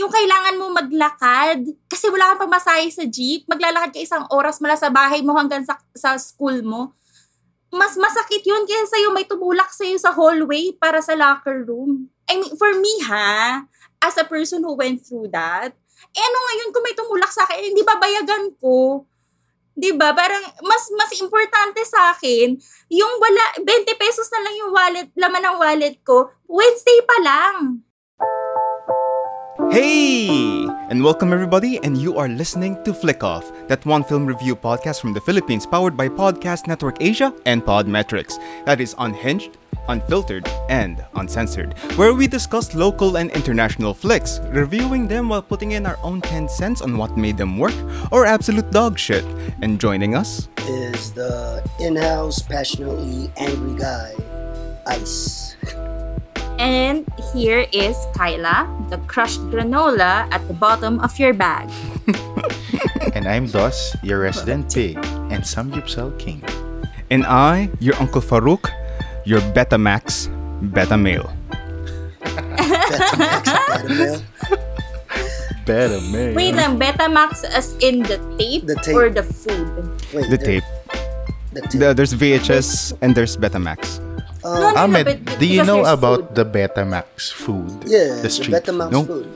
yung kailangan mo maglakad kasi wala kang pamasahe sa jeep, maglalakad ka isang oras mula sa bahay mo hanggang sa, sa school mo. Mas masakit yun kaysa sa'yo may tumulak sa'yo sa hallway para sa locker room. I mean, for me ha, as a person who went through that, eh ano ngayon kung may tumulak sa akin, hindi babayagan ko. 'di ba? Parang mas mas importante sa akin yung wala 20 pesos na lang yung wallet, laman ng wallet ko. Wednesday pa lang. Hey! And welcome everybody, and you are listening to Flick Off, that one film review podcast from the Philippines powered by Podcast Network Asia and Podmetrics that is unhinged, unfiltered, and uncensored, where we discuss local and international flicks, reviewing them while putting in our own 10 cents on what made them work or absolute dog shit. And joining us is the in-house passionately angry guy, Ice. And here is Kyla, the crushed granola at the bottom of your bag. And I'm Dos, your resident pig, and Samgyupsal king. and I, your Uncle Farouk, your Betamax beta male. Betamax, Betamail. Better man. Wait lang, Betamax as in the tape, The tape. or the food? Wait, The there- tape. The tape. The- there's VHS and there's Betamax. No, no, no, Ahmed, but- do you know about food. the Betamax food? yeah, the the, street Betamax No. food.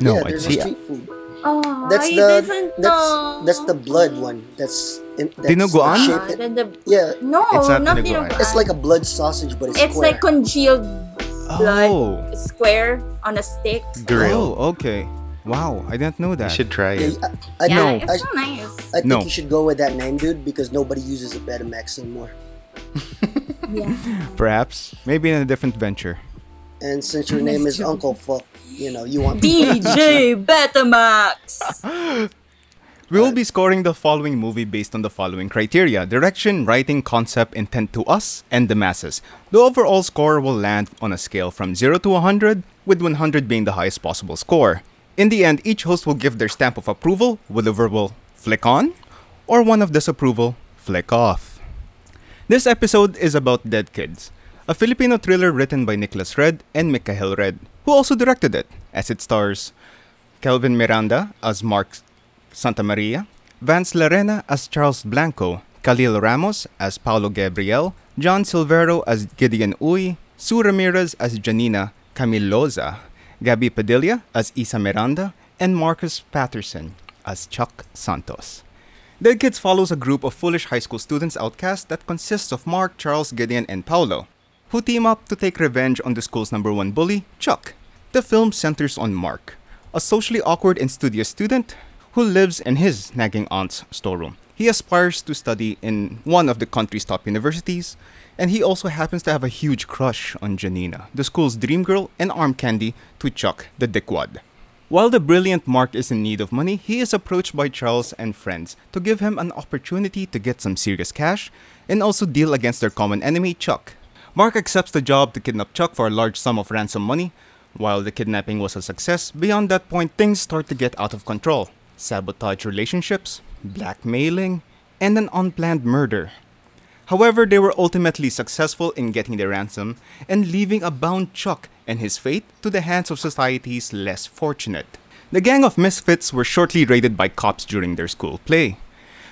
No, yeah, I there's see. a street food. Oh, That's the that's know. that's the blood one. That's in, that's Dinuguan? Ah, shaped- then the, Yeah, no, It's not not dinuguan. dinuguan. it's like a blood sausage, but it's, It's square. like congealed blood Oh. square on a stick. Grill. Oh, okay. Wow, I didn't know that. You should try Yeah, it. I, I, Yeah, No. it's I, so nice. I think No. you should go with that name, dude, because nobody uses a Betamax anymore. yeah. Perhaps, maybe in a different venture. And since your name is Uncle Fuck, you know you want DJ Betamax. We will be scoring the following movie based on the following criteria direction, writing, concept, intent to us, and the masses. The overall score will land on a scale from 0 to 100, with 100 being the highest possible score. In the end, each host will give their stamp of approval with a verbal flick on or one of disapproval flick off. This episode is about Dead Kids, a Filipino thriller written by Nikolas Red and Mikhail Red, who also directed it, as it stars Kelvin Miranda as Mark Santa Maria, Vance Larena as Charles Blanco, Khalil Ramos as Paulo Gabriel, Jan Silverio as Gideon Uy, Sue Ramirez as Janina Camiloza, Gabby Padilla as Isa Miranda, and Markus Paterson as Chuck Santos. Dead Kids follows a group of foolish high school students outcast that consists of Mark, Charles, Gideon, and Paulo, who team up to take revenge on the school's number one bully, Chuck. The film centers on Mark, a socially awkward and studious student who lives in his nagging aunt's storeroom. He aspires to study in one of the country's top universities, and he also happens to have a huge crush on Janina, the school's dream girl and arm candy to Chuck, the dickwad. While the brilliant Mark is in need of money, he is approached by Charles and friends to give him an opportunity to get some serious cash and also deal against their common enemy, Chuck. Mark accepts the job to kidnap Chuck for a large sum of ransom money. While the kidnapping was a success, beyond that point, things start to get out of control sabotage relationships, blackmailing, and an unplanned murder. However, they were ultimately successful in getting their ransom and leaving a bound Chuck and his fate to the hands of society's less fortunate. The gang of misfits were shortly raided by cops during their school play.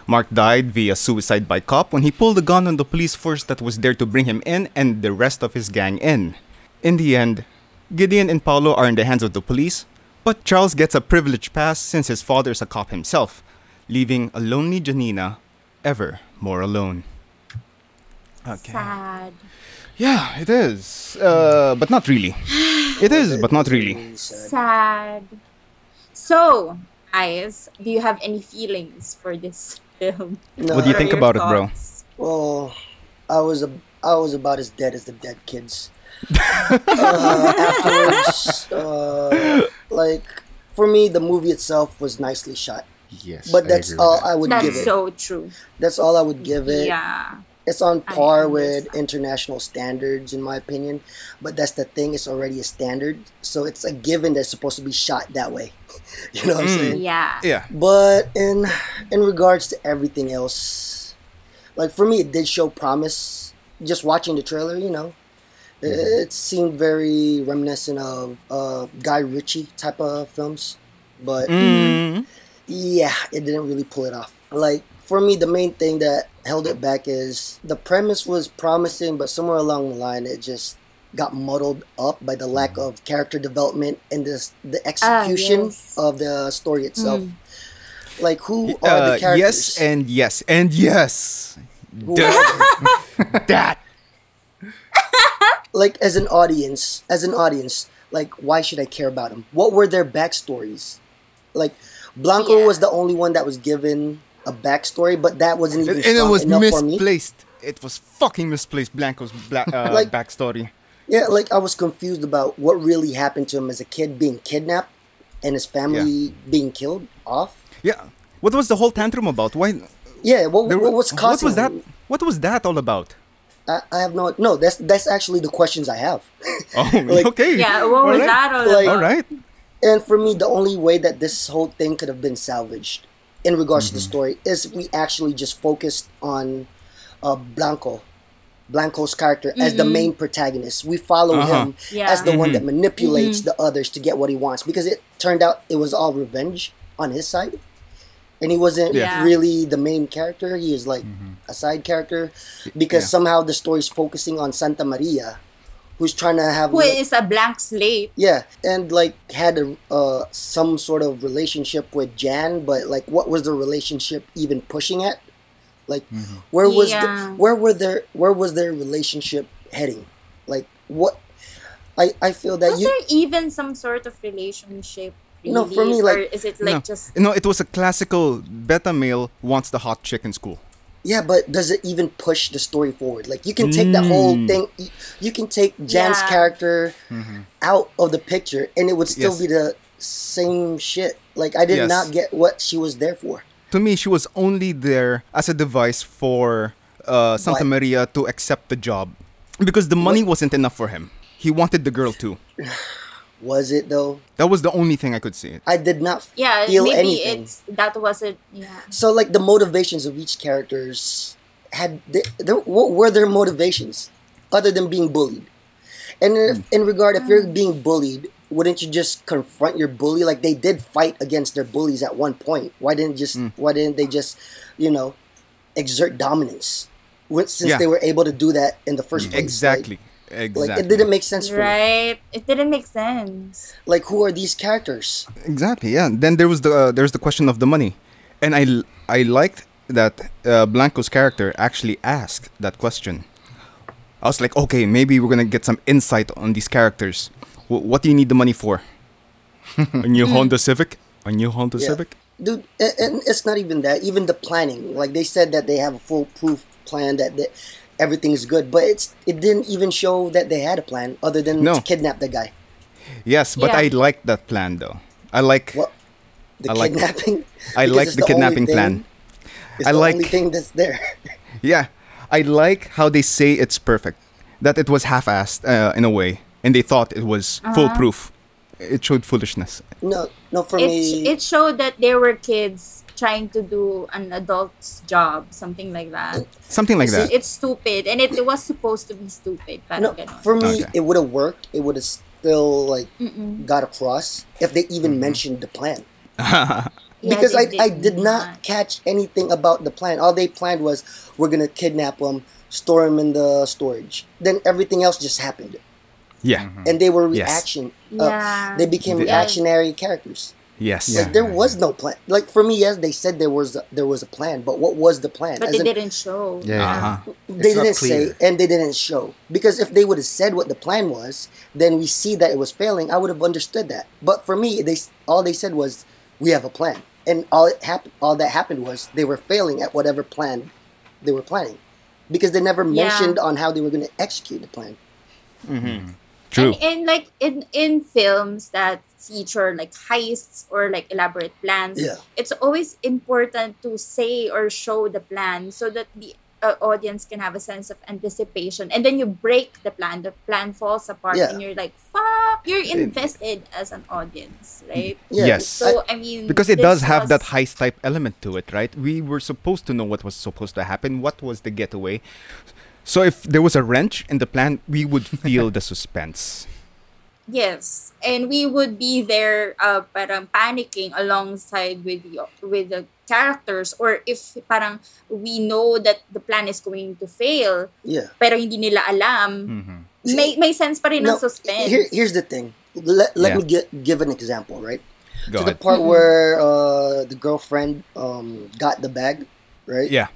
Mark died via suicide by cop when he pulled a gun on the police force that was there to bring him in and the rest of his gang in. In the end, Gideon and Paulo are in the hands of the police, but Charles gets a privileged pass since his father is a cop himself, leaving a lonely Janina ever more alone. Okay. Sad. Yeah, it is. Uh, but not really. It is, but not really. Really sad. Sad. So, Ice, do you have any feelings for this film? No, What do you think your about it, bro? thoughts? Well, I was a, I was about as dead as the dead kids. uh, afterwards, uh, like for me, the movie itself was nicely shot. Yes. But I that's agree with all that. I would give That's it. That's so true. That's all I would give it. Yeah. It's on par with international standards, in my opinion. But that's the thing; it's already a standard, so it's a given that's supposed to be shot that way. you know what I'm saying? Yeah. Yeah. But in in regards to everything else, like for me, it did show promise. Just watching the trailer, you know, It, it seemed very reminiscent of uh, Guy Ritchie type of films, but Mm. yeah, it didn't really pull it off. Like for me, the main thing that held it back is the premise was promising, but somewhere along the line, it just got muddled up by the lack mm. of character development and the the ah, execution yes. of the story itself. Mm. Like who Uh, are the uh, characters? yes and yes and yes. That. that. like as an audience, as an audience, like why should I care about them? What were their backstories? Like Blanco Yeah. was the only one that was given a backstory, but that wasn't even And it was enough for me. misplaced. It was fucking misplaced. Blanco's bla- uh, Like- backstory. Yeah, like I was confused about what really happened to him as a kid being kidnapped and his family being killed off. Yeah. What was the whole tantrum about? Why? Yeah, what, there what was causing What was that? him? What was that all about? I, I have no no. That's that's actually the questions I have. Oh, Like- okay. Yeah, what was Alright. that all Like- about? All right. And for me, the only way that this whole thing could have been salvaged in regards to the Mm-hmm. story is if we actually just focused on uh, Blanco, Blanco's character as the main protagonist. We follow Uh-huh. him Yeah. as the one that Mm-hmm. manipulates the others to get what he wants because it turned out it was all revenge on his side. And he wasn't Yeah. really the main character. He is like a side character because Yeah. somehow the story's focusing on Santa Maria, who's trying to have Who is a blank slate? yeah, and like had a uh, some sort of relationship with Jan, but like what was the relationship even pushing at? Like where was Yeah. the, where were their where was their relationship heading? Like what? I I feel that Was you there even some sort of relationship? Really? No, for me, like- or is it like no. just no, it was a classical beta male wants the hot chick in school. Yeah, but does it even push the story forward? Like you can take that whole Mm. thing, you, you can take Jan's Yeah. character out of the picture, and it would still Yes. be the same shit. Like I did Yes. not get what she was there for. To me, she was only there as a device for uh, Santa What? Maria to accept the job because the money wasn't enough for him. He wanted the girl too. Was it though? That was the only thing I could see. I did not yeah? feel maybe anything. it's that wasn't yeah. So like the motivations of each characters had they, there, what were their motivations other than being bullied? And if, Hmm. in regard, if you're being bullied, wouldn't you just confront your bully? Like they did fight against their bullies at one point. Why didn't just Hmm. Why didn't they just you know exert dominance? Since Yeah. they were able to do that in the first place, Exactly. Like, exactly. like it didn't make sense for me. Right? It didn't make sense. Like who are these characters? Exactly. Yeah. Then there was the uh, there's the question of the money, and I I liked that uh, Blanco's character actually asked that question. I was like, okay, maybe we're gonna get some insight on these characters. W- what do you need the money for? A new Honda Civic? A new Honda Yeah. Civic? dude and, and it's not even that even the planning like they said that they have a foolproof plan that, that everything is good but it's it didn't even show that they had a plan other than No. to kidnap the guy Yes, but Yeah. I like that plan though. I like. what the I like- kidnapping I like it's the only kidnapping thing- plan. it's I the like- only thing that's there Yeah, I like how they say it's perfect. That it was half-assed uh, in a way, and they thought it was Uh-huh. foolproof. It showed foolishness. no no for It me it showed that they were kids trying to do an adult's job, something like that. Something like See, that. It's stupid, and it, was supposed to be stupid. no for me Okay. it would have worked it would have still like Mm-mm. got across if they even mentioned the plan Yeah, because they I, I did not catch anything about the plan. All they planned was we're gonna kidnap them, store them in the storage. Then everything else just happened, yeah. and they were Yes. reaction. uh, Yeah. they became Yeah. reactionary characters. Yes. Like there was no plan. Like for me, yes, they said there was there was a plan, but what was the plan? But As they in, didn't show. Yeah. Uh-huh. they It's didn't say, and they didn't show. Because if they would have said what the plan was, then we see that it was failing. I would have understood that. But for me, they all they said was we have a plan, and all it happened, all that happened was they were failing at whatever plan they were planning, because they never Yeah. mentioned on how they were going to execute the plan. True. And, and like in in films that feature like heists or like elaborate plans, Yeah. it's always important to say or show the plan so that the uh, audience can have a sense of anticipation. And then you break the plan, the plan falls apart, Yeah. and you're like, "Fuck!" You're invested as an audience, right? Yeah, Yes. So I mean, because it does have that heist type element to it, right? We were supposed to know what was supposed to happen, what was the getaway. So if there was a wrench in the plan, we would feel the suspense. Yes, and we would be there uh, parang panicking alongside with the, with the characters or if parang we know that the plan is going to fail Yeah. pero hindi nila alam, Mm-hmm. may may sense pa rin ng suspense. Here, here's the thing. Let, let Yeah. me get, give an example, right? Go to the ahead. part where uh, the girlfriend um, got the bag, right? Yeah.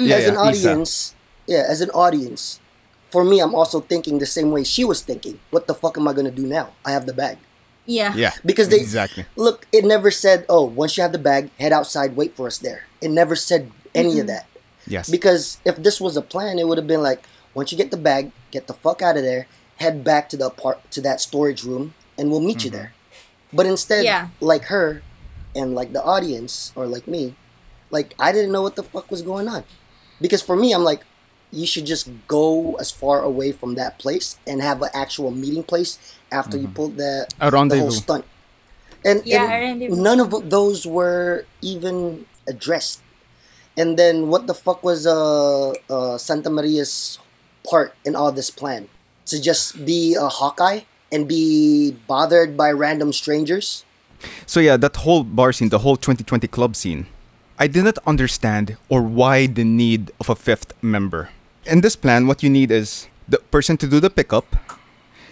Mm-hmm. Yeah, as an audience, Isa. Audience, yeah, as an audience, for me, I'm also thinking the same way she was thinking. What the fuck am I gonna do now? I have the bag. yeah. Yeah. Because they exactly. look. It never said, "Oh, once you have the bag, head outside, wait for us there." It never said any of that. Yes. Because if this was a plan, it would have been like, once you get the bag, get the fuck out of there, head back to the part to that storage room, and we'll meet you mm-hmm. there. But instead, Yeah. like her, and like the audience, or like me, like I didn't know what the fuck was going on. Because for me, I'm like, you should just go as far away from that place and have an actual meeting place after you pull the, A the whole stunt. And, Yeah, and none of those were even addressed. And then what the fuck was uh, uh, Santa Maria's part in all this plan? To just be a Hawkeye and be bothered by random strangers? So yeah, that whole bar scene, the whole 2020 club scene, I didn't understand or why the need of a fifth member. In this plan, what you need is the person to do the pickup.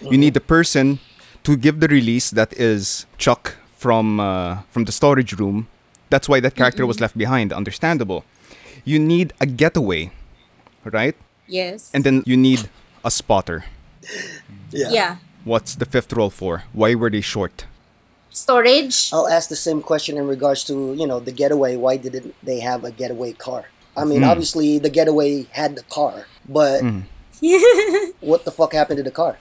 You need the person to give the release that is Chuck from uh, from the storage room. That's why that character was left behind. Understandable. You need a getaway, right? Yes. And then you need a spotter. yeah. What's the fifth role for? Why were they short? Storage. I'll ask the same question in regards to, you know, the getaway. Why didn't they have a getaway car? I mean, obviously the getaway had the car, but what the fuck happened to the car?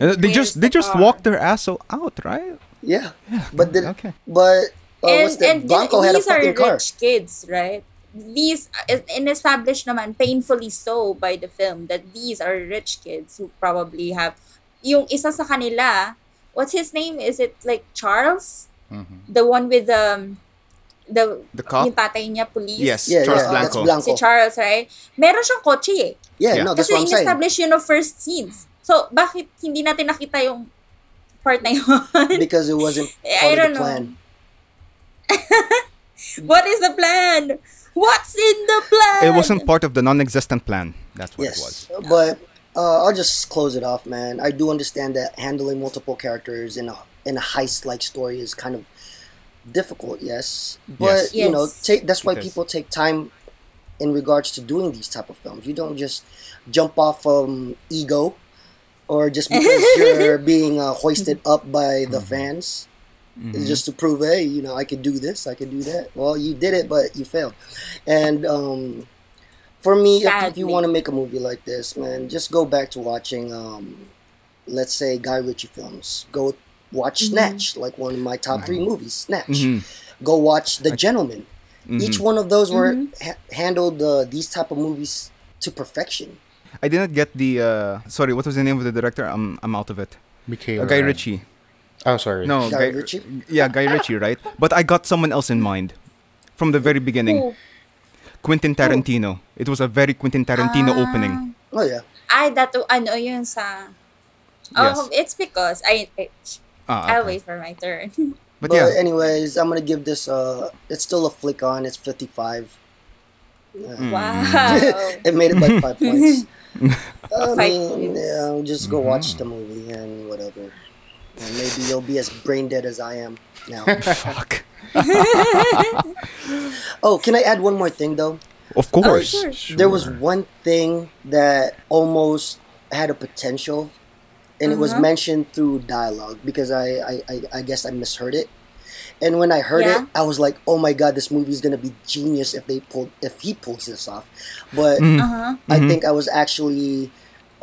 Uh, they Where's just the they just car? walked their ass o- out, right? Yeah. But did, Okay. but uh, and what's the and Blanco th- had a these are fucking car. rich kids, right? These uh, in established naman painfully so by the film that these are rich kids who probably have yung isa sa kanila what's his name is it like Charles the one with um the The cop? yung tatay niya police Yes, Yeah, Charles yeah, Blanco. that's Blanco. si Charles right meron siyang kotse eh Yeah, Yeah. no, that's kasi what I'm saying. in-establish yun of first scenes so bakit hindi natin nakita yung part na yun Because it wasn't I part of don't the know. plan. What is the plan? What's in the plan? It wasn't part of the non-existent plan. That's what it was. But uh, I'll just close it off, man. I do understand that handling multiple characters in a in a heist-like story is kind of difficult. Yes, but Yes. you know, take that's why Because- people take time in regards to doing these type of films. You don't just jump off from ego or just because you're being uh, hoisted up by the fans. It's just to prove, hey, you know, I can do this, I can do that. Well, you did it, but you failed. And um, for me, if you want to make a movie like this, man, just go back to watching, um, let's say, Guy Ritchie films. Go watch Snatch, like one of my top three movies, Snatch. Mhm. Go watch The Gentleman. Each Mm-hmm. one of those were ha- handled uh, these type of movies to perfection. I didn't get the. Uh, sorry, what was the name of the director? I'm I'm out of it. Michaela. Uh, Guy Ritchie. Oh, sorry. No, Guy Guy, Ritchie? Yeah, Guy Ritchie, right? But I got someone else in mind from the very beginning. Who? Quentin Tarantino. It was a very Quentin Tarantino Ah. opening. Oh yeah, Ay, that ano yun sa... Oh, Yes. it's because I, I Ah, I'll wait for my turn. But, but, yeah, anyways, I'm gonna give this. Uh, it's still a flick on. It's 55. Mm. wow. it made it by five points. I Five mean, yeah, just go watch the movie and whatever. And maybe you'll be as brain dead as I am now. fuck. oh, can I add one more thing though? Of course. sure. There was one thing that almost had a potential, and it was Uh-huh. mentioned through dialogue because I, I, I, I guess I misheard it. And when I heard Yeah. it, I was like, "Oh my god, this movie is gonna be genius if they pull if he pulls this off." But Mm. Uh-huh. I think I was actually,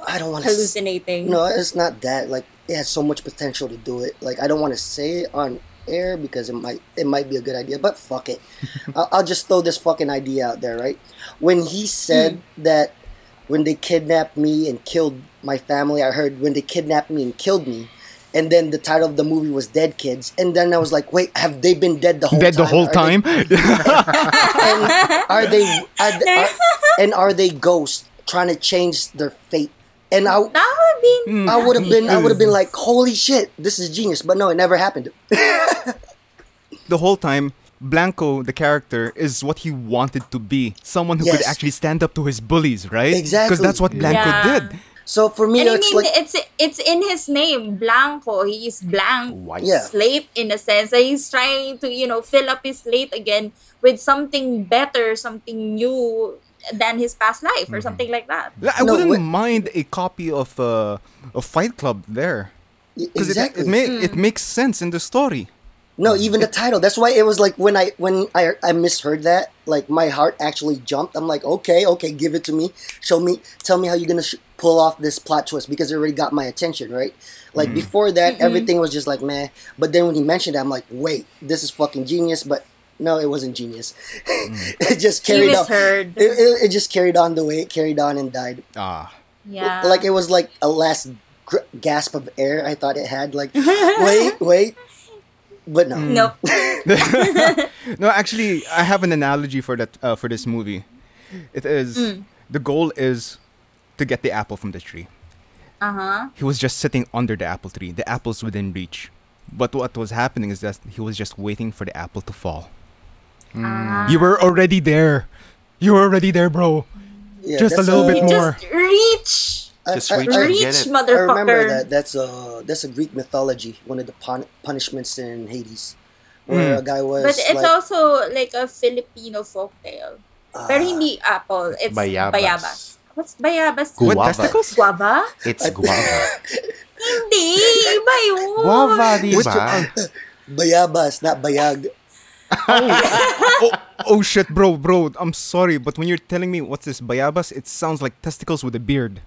I don't want to. Hallucinating. No, it's not that. Like it has so much potential to do it. Like I don't want to say it on air because it might it might be a good idea, but fuck it. I'll, I'll just throw this fucking idea out there, right? When he said that when they kidnapped me and killed my family, I heard when they kidnapped me and killed me. And then the title of the movie was Dead Kids. And then I was like, wait, have they been dead the whole Dead time? the whole Are they- time? and are they are, are, and are they ghosts trying to change their fate? And I, That would be hmm. I would have been, I would have been like, holy shit, this is genius. But no, it never happened. the whole time, Blanco, the character, is what he wanted to be. Someone who could actually stand up to his bullies, right? Exactly. Because that's what Blanco Yeah. did. So for me, And I it's mean, like, it's it's in his name, Blanco. He is blank White. Yeah. slate in a sense. that he's trying to, you know, fill up his slate again with something better, something new than his past life or something like that. I No, wouldn't wait- mind a copy of uh, of Fight Club there. Because exactly. it, it, ma- it makes sense in the story. No, even the title. That's why it was like when I when I I misheard that, like my heart actually jumped. I'm like, okay, okay, give it to me. Show me, tell me how you're gonna sh- pull off this plot twist because it already got my attention, right? Like before that, everything was just like meh. But then when he mentioned it, I'm like, wait, this is fucking genius. But no, it wasn't genius. it just He carried on. It, it, it just carried on the way it carried on and died. Ah. yeah. Like it was like a last gr- gasp of air. I thought it had like, wait, wait. But no. Nope. No, actually, I have an analogy for that uh, for this movie. It is Mm. the goal is to get the apple from the tree. Uh huh. He was just sitting under the apple tree. The apple's within reach. But what was happening is that he was just waiting for the apple to fall. Ah. You were already there. You were already there, bro. Yeah, Just a little a- bit more. just reach. I- Just I- reach I- and Reach, get it. I remember that. That's a that's a Greek mythology. One of the pun- punishments in Hades, where Mm. a guy was. But it's like, also like a Filipino folktale. Pero ah, hindi apple. It's Bayabas. bayabas. What's bayabas? What Guava. testicles? Guava? It's guava. Hindi. Iba yun. guava, di ba? bayabas, not bayag. oh, oh shit, bro, bro. I'm sorry, but when you're telling me what's this bayabas, it sounds like testicles with a beard.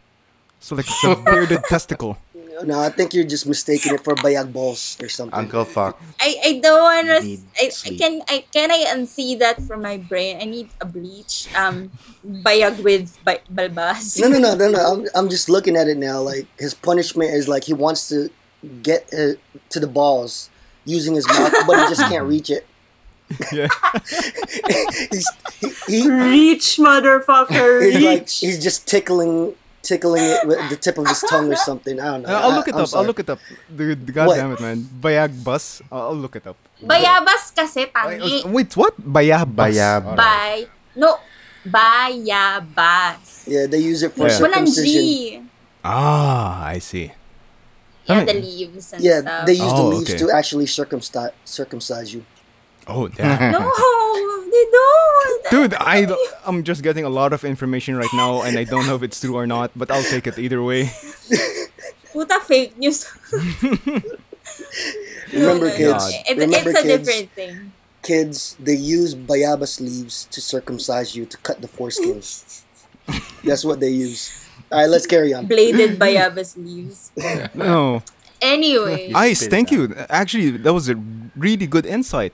So like it's a bearded testicle. No, I think you're just mistaking it for bayag balls or something. Uncle fuck. I, I don't wanna Need I, I can I can I unsee that from my brain. I need a bleach. Um bayag with bay, balbas. No, no, no, no, no. I'm, I'm just looking at it now. Like his punishment is like he wants to get uh, to the balls using his mouth, but he just can't reach it. Yeah. he's he, he, Reach motherfucker. he's like Reach. he's just tickling tickling it with the tip of his tongue or something. I don't know. I'll I- look it I'm up. I'll look it up. Dude, God What? damn it, man. Bayag bus. I'll, I'll look it up. bayabas kasi Wait, tangi. wait, what? Bayabas. Bayab- Bay. No. Bayabas. Yeah, they use it for Yeah. Circumcision. Ah, I see. Yeah, Ano the leaves and Yeah, stuff. they use the Oh, leaves okay. to actually circumcise circumcise you. Oh, damn. No, they don't. Dude, I, I'm just getting a lot of information right now, and I don't know if it's true or not, but I'll take it either way. Puta fake news. Remember, No, no, kids. It, remember, it's a kids. different thing. Kids, they use bayabas leaves to circumcise you to cut the foreskins. That's what they use. All right, let's carry on. Bladed bayabas leaves. No. Anyway, Ice, thank you. Actually, that was a really good insight.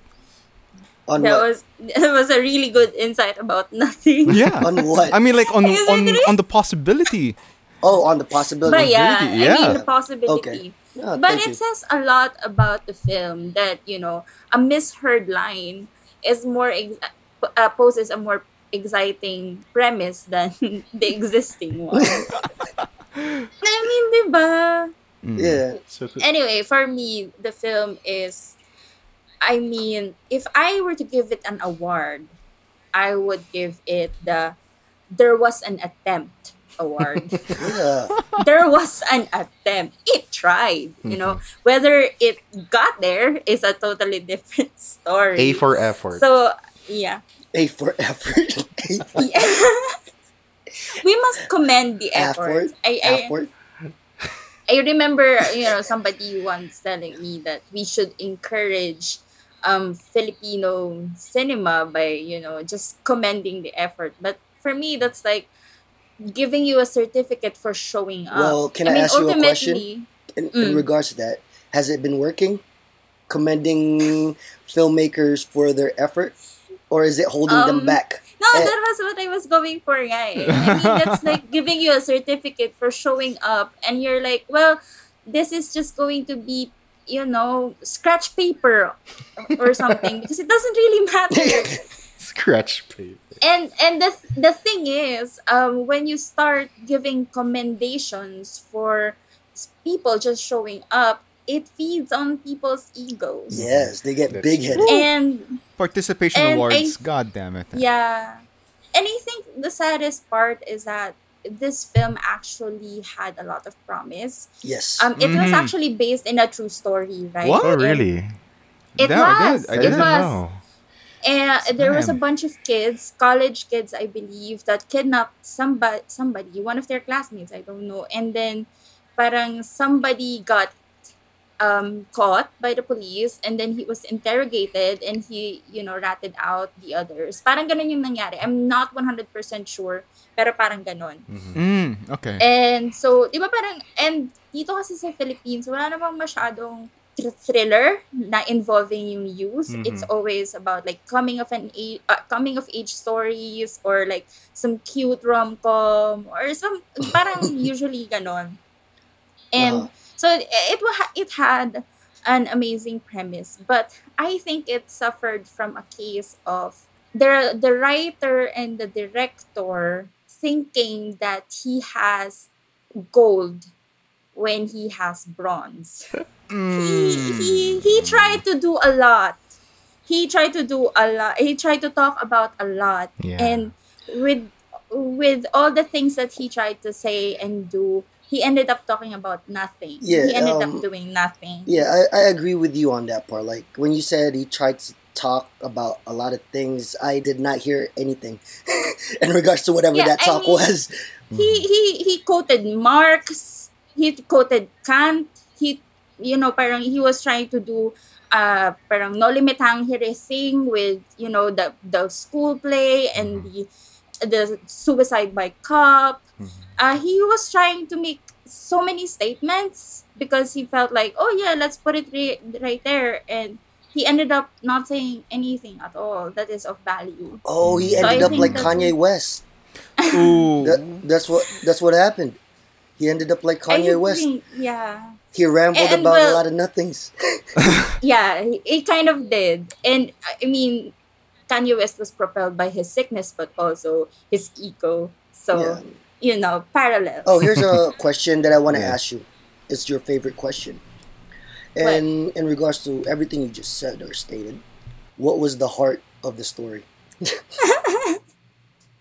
On that what? was that was a really good insight about nothing. Yeah. On what? I mean, like on on on the possibility. oh, on the possibility. But yeah, Possibility, I mean the possibility. Okay. Yeah, but it you. says a lot about the film that you know a misheard line is more ex- uh, poses a more exciting premise than the existing one. I mean, diba? Yeah. Anyway, for me, the film is. I mean, if I were to give it an award, I would give it the "There was an attempt" award. Yeah. there was an attempt. It tried, you know. Mm-hmm. Whether it got there is a totally different story. A for effort. So, yeah. A for effort. A for Yeah. we must commend the effort. effort. I, I, effort. I remember, you know, somebody once telling me that we should encourage um Filipino cinema by, you know, just commending the effort. But for me, that's like giving you a certificate for showing up. Well, can I ask you a question? In, in Mm. regards to that, has it been working? Commending filmmakers for their effort? Or is it holding them Um, back? No, Eh. that was what I was going for, guy. I mean, that's like giving you a certificate for showing up, and you're like, well, this is just going to be, you know, scratch paper or something because it doesn't really matter. Scratch paper. and and the the thing is um when you start giving commendations for people just showing up it feeds on people's egos Yes, they get big headed. and Participation And awards. I- God damn it. yeah and i think the saddest part is that this film actually had a lot of promise Yes. um it was Mhm. actually based in a true story right What? Oh, really? it Yeah, I was did. I it didn't was know. And there was a bunch of kids, college kids, I believe, that kidnapped somebody, somebody, one of their classmates, I don't know. And then, parang somebody got um, caught by the police, and then he was interrogated, and he, you know, ratted out the others. Parang ganun yung nangyari. I'm not 100% sure, pero parang ganun. Mm, okay. And so, di ba parang, and dito kasi sa Philippines, wala namang masyadong thr- thriller na involving yung youth. Mhm. It's always about like coming of an age, uh, coming of age stories or like some cute rom-com or some parang usually ganon. And Uh-huh. So it it, wa- it had an amazing premise, but I think it suffered from a case of the the writer and the director thinking that he has gold when he has bronze. He, hmm. he he tried to do a lot. He tried to do a lot. He tried to talk about a lot. Yeah. And with with all the things that he tried to say and do, he ended up talking about nothing. Yeah, he ended um, up doing nothing. Yeah, I, I agree with you on that part. Like when you said he tried to talk about a lot of things, I did not hear anything in regards to whatever Yeah, that I talk mean- was. he he he quoted Marx. He quoted Kant. He you know parang he was trying to do uh parang no limitang here thing with you know the the school play and the the suicide by cop. Uh, he was trying to make so many statements because he felt like oh yeah let's put it ri- right there and he ended up not saying anything at all that is of value. Oh, he So I ended up like that's- Kanye West. Ooh. That, that's what that's what happened. He ended up like I Kanye West. yeah. He rambled And, about a lot of nothings. yeah, he- it kind of did. And I mean, Kanye West was propelled by his sickness, but also his ego. So, Yeah. You know, parallels. Oh, here's a question that I want to Yeah. ask you. It's your favorite question. And in regards to everything you just said or stated, what was the heart of the story?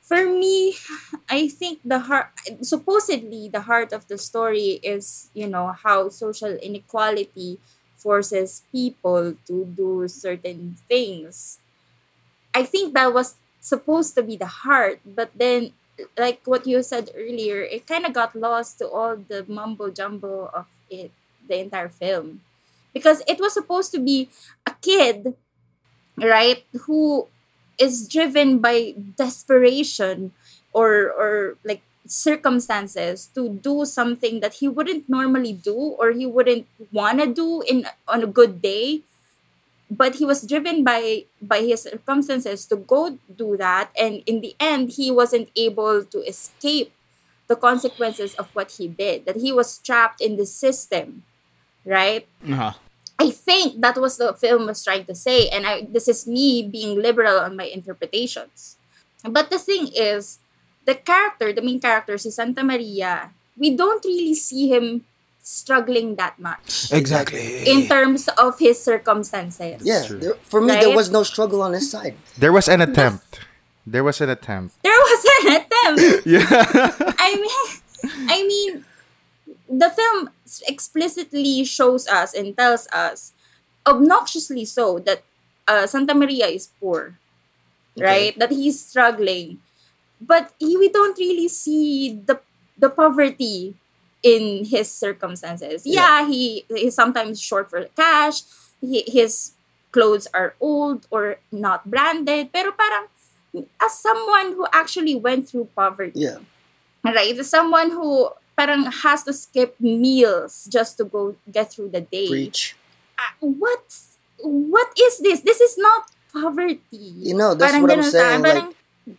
For me, I think the heart, supposedly, the heart of the story is, you know, how social inequality forces people to do certain things. I think that was supposed to be the heart, but then, like what you said earlier, it kind of got lost to all the mumbo jumbo of it, the entire film. Because it was supposed to be a kid, right, who is driven by desperation or or like circumstances to do something that he wouldn't normally do or he wouldn't want to do in on a good day but he was driven by by his circumstances to go do that and in the end he wasn't able to escape the consequences of what he did that he was trapped in the system right Uh-huh. I think that was the film was trying to say, and I this is me being liberal on my interpretations. But the thing is, the character, the main character, si Santa Maria, we don't really see him struggling that much Exactly. in terms of his circumstances. Yeah, there, for me, there was no struggle on his side. There was an attempt. There was an attempt. There was an attempt. Yeah. I mean, I mean, the film explicitly shows us and tells us, obnoxiously so, that uh, Santa Maria is poor, right? That he's struggling, but he, we don't really see the the poverty in his circumstances. Yeah. Yeah, he is sometimes short for cash. He, his clothes are old or not branded, pero parang as someone who actually went through poverty Yeah, right? Someone who parang has to skip meals just to go get through the day. preach. Ah, what's what is this? This is not poverty. You know, that's Parang what I'm saying, like, parang,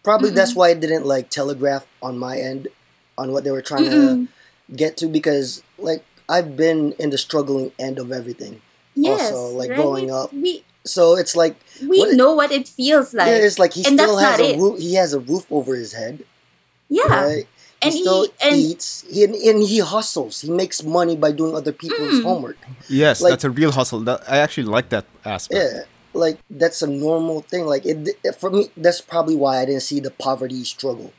Probably that's why I didn't like telegraph on my end on what they were trying to Mm-mm. Get to because like I've been in the struggling end of everything. Yes, also like right? growing up. We So it's like we What- know what it feels like. yeah, it's like he and still has a it. roof. He has a roof over his head, yeah. right? And he still he and eats. He and, and he hustles. He makes money by doing other people's Mm. homework. Yes, Like- that's a real hustle. That, I actually like that aspect. Yeah, like that's a normal thing. Like it for me. That's probably why I didn't see the poverty struggle.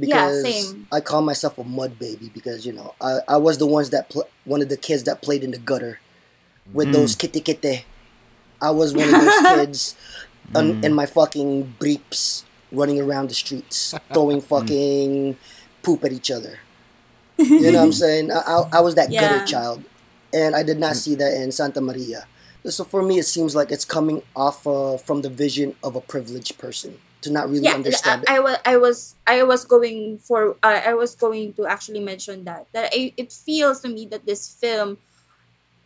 Yeah, Because same. I call myself a mud baby because you know I, I was the ones that pl- one of the kids that played in the gutter with Mm. those kitty kitty. I was one of those kids on, in my fucking briefs running around the streets throwing fucking poop at each other. You know what I'm saying? I, I, I was that Yeah. gutter child, and I did not see that in Santa Maria. So for me, it seems like it's coming off uh, from the vision of a privileged person to not really yeah, understand. I, I was I was I was going for uh, I was going to actually mention that that I, it feels to me that this film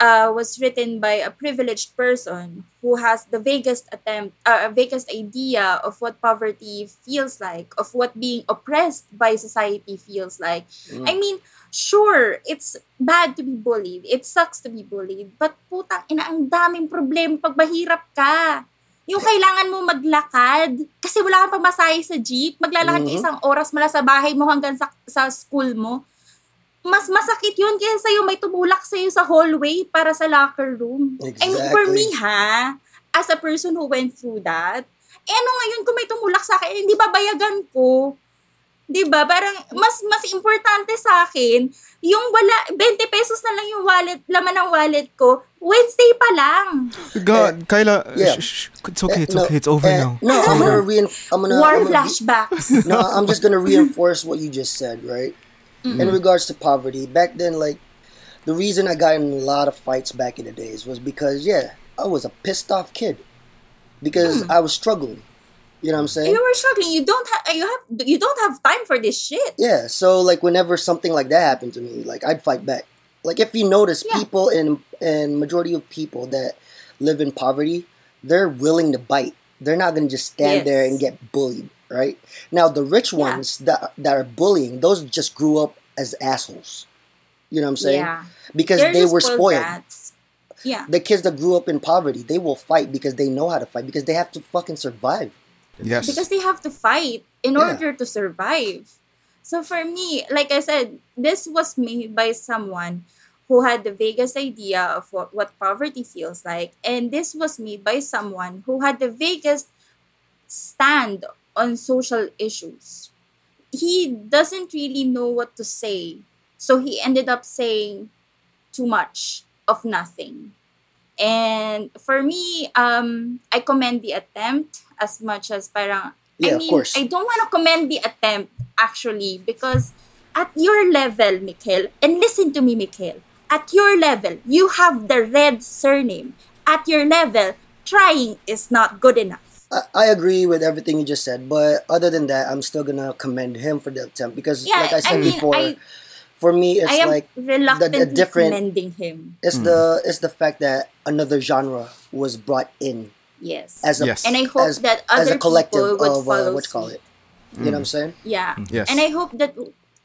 uh, was written by a privileged person who has the vaguest attempt uh, vaguest idea of what poverty feels like of what being oppressed by society feels like Mm. I mean sure it's bad to be bullied it sucks to be bullied but putang ina ang daming problema pag mahirap ka yung kailangan mo maglakad kasi wala kang pamasahe sa jeep, maglalakad ka Mhm. isang oras mula sa bahay mo hanggang sa, sa school mo. Mas masakit yun kaysa yung may tumulak sa'yo sa hallway para sa locker room. I mean, for Exactly. me ha, as a person who went through that, eh ano ngayon kung may tumulak sa akin, hindi babayagan ko. 'Di ba? Parang mas mas importante sa akin yung wala 20 pesos na lang yung wallet, laman ng wallet ko. Wednesday pa lang. God, Kyla, yeah. sh- sh- it's okay, it's Eh, no, okay, it's over eh, now. No, I'm gonna reinf- I'm gonna, War I'm gonna flashbacks. no, I'm just gonna reinforce what you just said, right? In regards to poverty, back then, like the reason I got in a lot of fights back in the days was because, yeah, I was a pissed off kid because I was struggling. You know what I'm saying? you were struggling. You don't have you have you don't have time for this shit. Yeah, so like whenever something like that happened to me, like I'd fight back. Like if you notice, Yeah. people in and majority of people that live in poverty, they're willing to bite. They're not gonna just stand there and get bullied, right? Now the rich Yeah. ones that that are bullying, those just grew up as assholes. You know what I'm saying? Yeah. Because They're they were spoiled. Yeah. The kids that grew up in poverty, they will fight because they know how to fight because they have to fucking survive. Yes. Because they have to fight in Yeah. order to survive. So for me, like I said, this was made by someone who had the vaguest idea of what, what poverty feels like. And this was made by someone who had the vaguest stand on social issues. He doesn't really know what to say. So he ended up saying too much of nothing. And for me, um, I commend the attempt as much as parang Yeah, I of mean, course. I don't want to commend the attempt actually because at your level, Mikhail, and listen to me, Mikhail, at your level, you have the red surname. At your level, trying is not good enough. I, I agree with everything you just said, but other than that, I'm still gonna commend him for the attempt because, Yeah, like I said I mean, before, I, for me, it's I am like reluctantly different- commending him. it's hmm. the it's the fact that another genre was brought in Yes. as a Yes. and I hope as, that as other a collective people would of uh, follow what you call suit. it. You know hmm. what I'm saying? Yeah. Hmm. Yes. And I hope that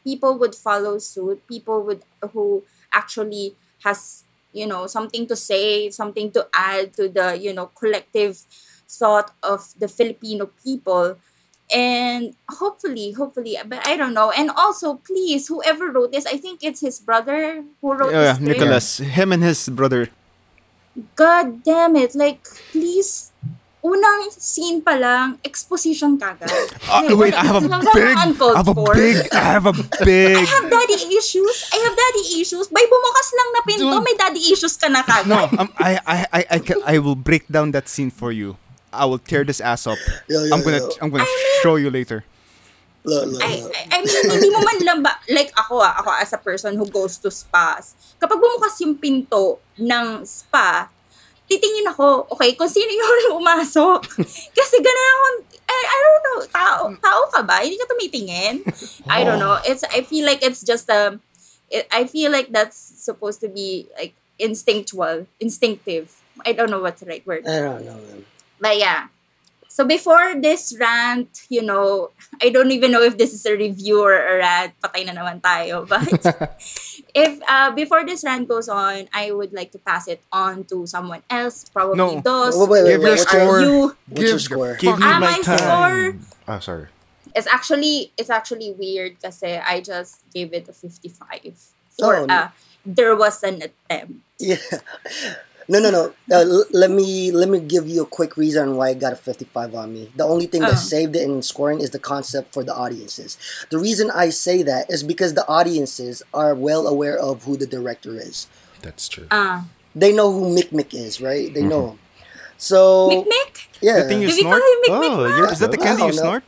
people would follow suit. People would who actually has you know something to say, something to add to the you know collective thought of the Filipino people. And hopefully, hopefully, but I don't know. And also, please, whoever wrote this, I think it's his brother who wrote yeah, this. Nicholas, him and his brother. God damn it! Like, please, unang scene pa lang, exposition kagad. Uh, Like, wait, I have a big, I have a for. big, I have a big. I have daddy issues. I have daddy issues. By bumukas lang na pinto, Dude. may daddy issues ka na kagad. No, um, I, I, I, I, I will break down that scene for you. I will tear this ass up. Yo, yo, I'm gonna, yo. I'm gonna show you later. Look, look, I, look. I, I mean, hindi mo man lang ba, like ako ah, ako as a person who goes to spas, kapag bumukas yung pinto ng spa, titingin ako, okay, kung sino yung umasok. Kasi ganun ako, I, I don't know, tao, tao ka ba? Hindi ka tumitingin? I don't know. It's, I feel like it's just a, it, I feel like that's supposed to be like instinctual, instinctive. I don't know what's the right word. I don't know, man. But yeah. So before this rant, you know, I don't even know if this is a review or a rant. Patay na naman tayo. But if uh, before this rant goes on, I would like to pass it on to someone else, probably No. those. Wait, wait, wait, Give your score. You. What's your score? Give me Ah, my my time. score. Oh, sorry. It's actually it's actually weird kasi I just gave it a 55 for Oh. uh there was an attempt. Yeah. No, no, no. Uh, l- let me let me give you a quick reason why I got a 55 on me. The only thing that Uh. saved it in scoring is the concept for the audiences. The reason I say that is because the audiences are well aware of who the director is. That's true. Uh They know who Mick Mick is, right? They know him. So Mick Mick? yeah, The thing you Do we call snort? him Mick Mick? Oh, now? you're- Is that the candy you know. snort?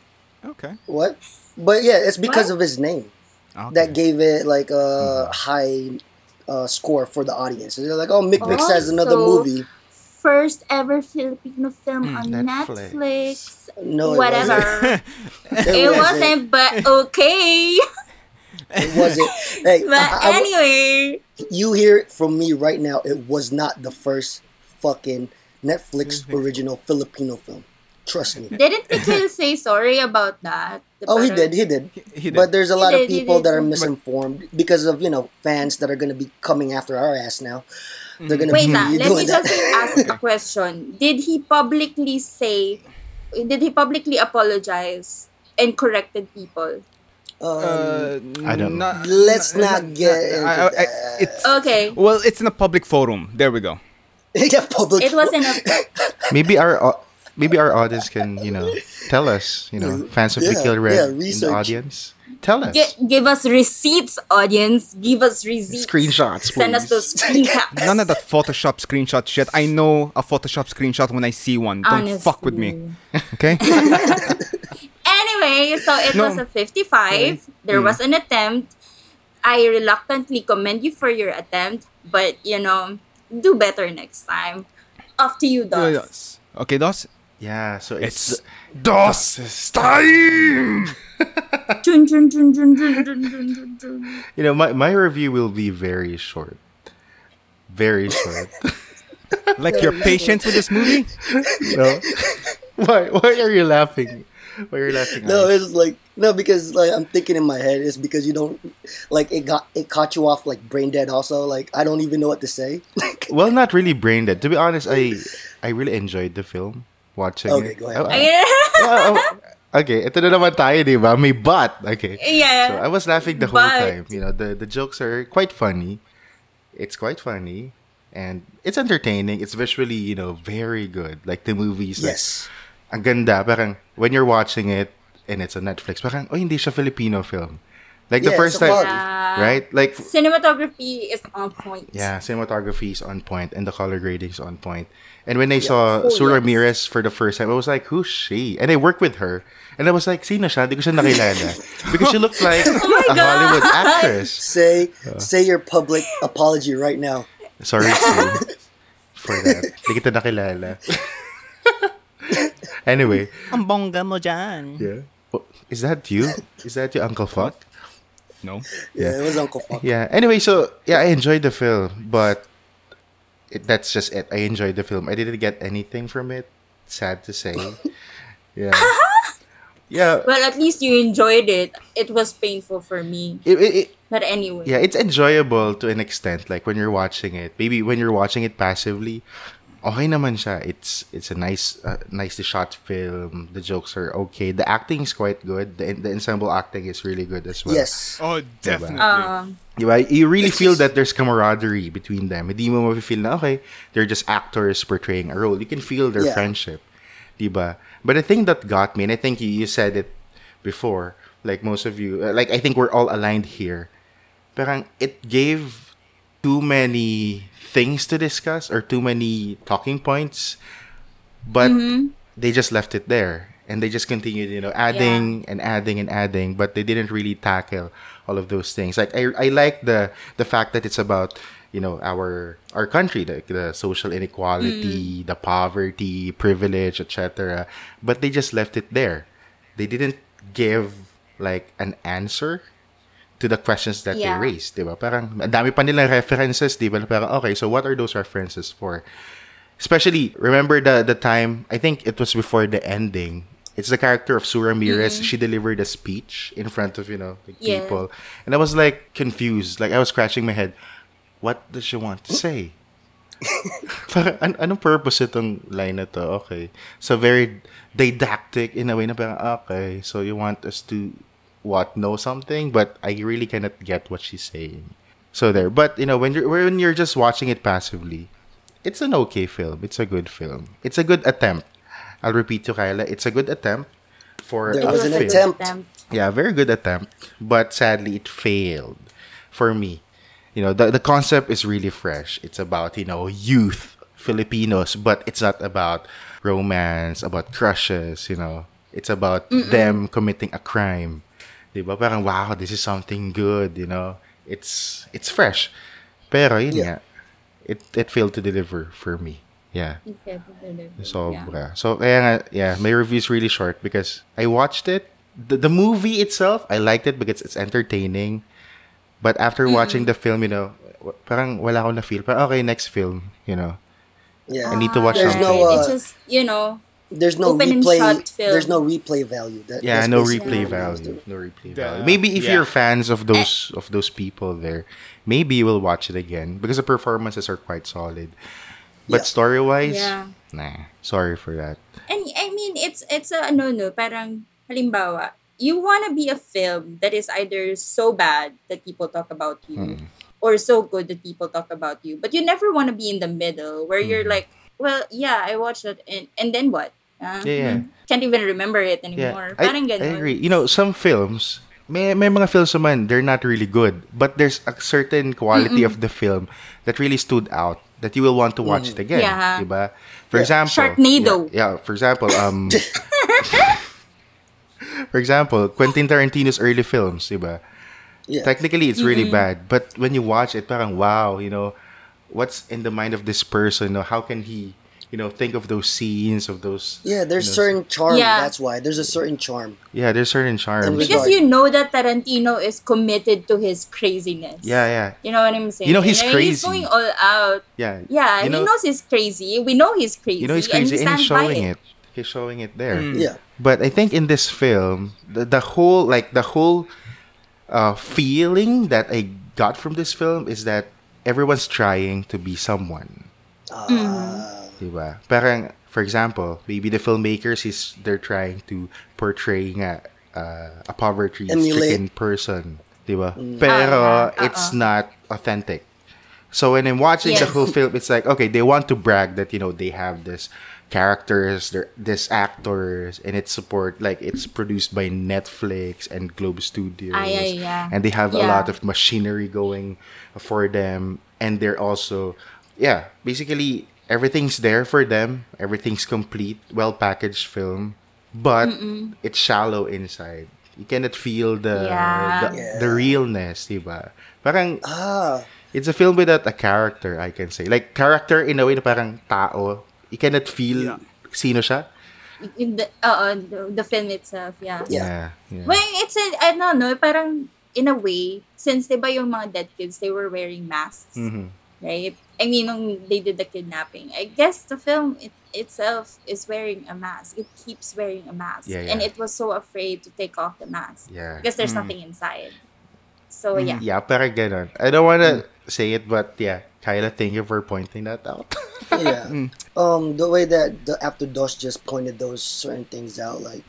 Okay. what? But yeah, it's because What? of his name okay. that gave it like a Mm-hmm. high uh, score for the audience. They're like, oh, Mick Mick says another movie. First ever Filipino film on Netflix. Netflix. No, it Whatever. wasn't. it wasn't, but okay. It wasn't. Hey, but I- I- anyway, you hear it from me right now. It was not the first fucking Netflix original Filipino film. Trust me. didn't Nikhil say sorry about that? Oh, he did. He did. He did. But there's a He lot of did, he people that are misinformed because of you know fans that are gonna be coming after our ass now. They're gonna Wait be lang, let me doing that. just ask a question. Did he publicly say, did he publicly apologize and corrected people? Um, Uh, I don't know. let's not get into I- I- I- it's Okay. well, it's in a public forum. There we go. yeah, public. It wasn't a, Maybe our au- maybe our audience can you know tell us you know fans of the Yeah, Kill Red yeah, in the audience. Tell us Gi- give us receipts, audience. Give us receipts. screenshots. Send us those screenshots. None of that Photoshop screenshot shit. I know a Photoshop screenshot when I see one. Don't fuck with me. Okay? Anyway, so it No. was a 55. There mm. was an attempt. I reluctantly commend you for your attempt, but you know, do better next time. Off to you, Dos. Yes. Okay, Dos? Yeah, so it's, it's DOS, DOS time. you know, my, my review will be very short. Very short. like your patience with this movie? No. Why why are you laughing? Why are you laughing? No, at? it's like no because like I'm thinking in my head it's because you don't like it got it caught you off like brain dead also like I don't even know what to say. well, not really brain dead. To be honest, I I really enjoyed the film watching Okay, it. go ahead. Oh, Yeah. Uh, oh, oh, okay, ito na naman tayo, di ba? May but. Okay. Yeah. So I was laughing the whole But- time. You know, the the jokes are quite funny. It's quite funny, and it's entertaining. It's visually, you know, very good. Like the movies. like, yes. ang ganda. Parang when you're watching it and it's on Netflix, parang oh hindi siya Filipino film. Like the Yeah, first time. Yeah. right? Like Cinematography is on point. yeah, cinematography is on point and the color grading is on point. And when I saw Oh, Sue yes. Ramirez for the first time, I was like, who's she? And I worked with her. And I was like, sino siya? Hindi ko siya nakilala. Because she looked like Oh a God. Hollywood actress. Say uh. say your public apology right now. Sorry, Sue, for that. Hindi kita nakilala. anyway, Ang bongga mo dyan. yeah. Oh, Is that you? Is that you, Uncle Fuck? No. Yeah, it was Uncle Fuck. Yeah. Anyway, so yeah, I enjoyed the film, but it, that's just it. I enjoyed the film. I didn't get anything from it. Sad to say. Yeah. Yeah. Well, at least you enjoyed it. It was painful for me. It, it, it- But anyway. yeah, it's enjoyable to an extent. Like when you're watching it, maybe when you're watching it passively, okay naman siya. It's it's a nice, uh, nicely shot film. The jokes are okay. The acting is quite good. The the ensemble acting is really good as well. Yes. Oh, definitely. Um, Diba? You really feel that there's camaraderie between them. Hindi mo mafe-feel na, okay, they're just actors portraying a role. You can feel their Yeah. friendship. Diba? But the thing that got me, and I think you, you said it before, like most of you, uh, like I think we're all aligned here. Parang it gave too many things to discuss or too many talking points, but mm-hmm. they just left it there. And they just continued, you know, adding and adding and adding, but they didn't really tackle all of those things. Like I, I like the the fact that it's about you know our our country, the, the social inequality, mm-hmm. the poverty, privilege, etc. But they just left it there. They didn't give like an answer to the questions that Yeah. they raised, di ba? Parang ang dami pa nilang references, di ba? Parang okay, so what are those references for? Especially remember the the time I think it was before the ending it's the character of Sue Ramirez. Mm-hmm. She delivered a speech in front of, you know, like, Yeah. people. And I was like confused. Like I was scratching my head. What does she want to say? Parang, an- anong purpose itong line na to? Okay. So very didactic in a way na parang, okay, so you want us to what know something, but I really cannot get what she's saying. So there. But you know, when you're when you're just watching it passively, it's an okay film. It's a good film. It's a good attempt. I'll repeat to Kyla, it's a good attempt for There a was an film. attempt. Yeah, very good attempt, but sadly it failed for me. You know, the the concept is really fresh. It's about, you know, youth Filipinos, but it's not about romance, about crushes, you know. It's about them committing a crime. Diba? Parang wow, this is something good, you know. It's it's fresh. Pero yun Yeah. nga, it it failed to deliver for me. Yeah. Sobra. So, kaya nga, yeah, my review is really short because I watched it. The, the movie itself, I liked it because it's entertaining. But after watching the film, you know, w- parang wala akong na-feel. Parang, okay, next film, you know. Yeah. I need to watch There's something. no, uh, it's just, you know, There's no Open and replay. shut film. There's no replay value. That, Yeah, no replay what it comes value. No replay The- value. Maybe if yeah. you're fans of eh. those of those people there, maybe you will watch it again because the performances are quite solid. But Yeah. story wise, Yeah. nah. Sorry for that. And I mean, it's it's a ano no, parang halimbawa, you want to be a film that is either so bad that people talk about you or so good that people talk about you, but you never want to be in the middle where you're like, well, yeah, I watched it and and then what? Ah, Yeah, yeah. Can't even remember it Yeah, anymore. I, Parang I ganun. agree. You know, some films, may, may mga films naman, they're not really good. But there's a certain quality of the film that really stood out that you will want to watch it again. Yeah. Diba? For Yeah. example. Sharknado. Yeah, yeah, for example, um... for example, Quentin Tarantino's early films, diba? Yeah. Technically, it's really bad. But when you watch it, parang, wow, you know, what's in the mind of this person? You know, how can he, you know, think of those scenes, of those... Yeah, there's you know, certain charm. Yeah. That's why there's a certain charm. Yeah, there's certain charm because you know that Tarantino is committed to his craziness. Yeah, yeah. You know what I'm saying? You know he's And He's crazy. going all out. Yeah. Yeah, You he knows he's crazy. We know he's crazy. you know he's and crazy we and, he's showing it. it. He's showing it there. Yeah. But I think in this film, the, the whole like the whole uh, feeling that I got from this film is that everyone's trying to be someone. Uh, Diba? Parang, for example, maybe the filmmakers is they're trying to portray nga, uh, a poverty-stricken person. Diba? Pero Ah, yeah. it's not authentic. So when I'm watching the whole film, it's like, okay, they want to brag that, you know, they have this characters, they're this actors, and it's support, like, it's produced by Netflix and Globe Studios. Ah, yeah, yeah. And they have a lot of machinery going for them. And they're also, yeah, basically, everything's there for them. Everything's complete, well packaged film. But it's shallow inside. You cannot feel the Yeah. the, Yeah. the realness, diba? Parang ah, it's a film without a character, I can say. Like character in a way na parang tao. You cannot feel Yeah. sino siya. In the, uh, the, the film itself, yeah. Yeah. yeah. Well, it's a, I don't know, parang in a way, since di ba yung mga dead kids, they were wearing masks, Mhm. right? I mean, nung they did the kidnapping, I guess the film it, itself is wearing a mask. It keeps wearing a mask. Yeah, And it was so afraid to take off the mask. Yeah. Because there's mm. nothing inside. So, mm, yeah. Yeah, parang ganon. I don't wanna mm. say it, but yeah. Kyla, thank you for pointing that out. yeah. Um, the way that the after Dos just pointed those certain things out, like,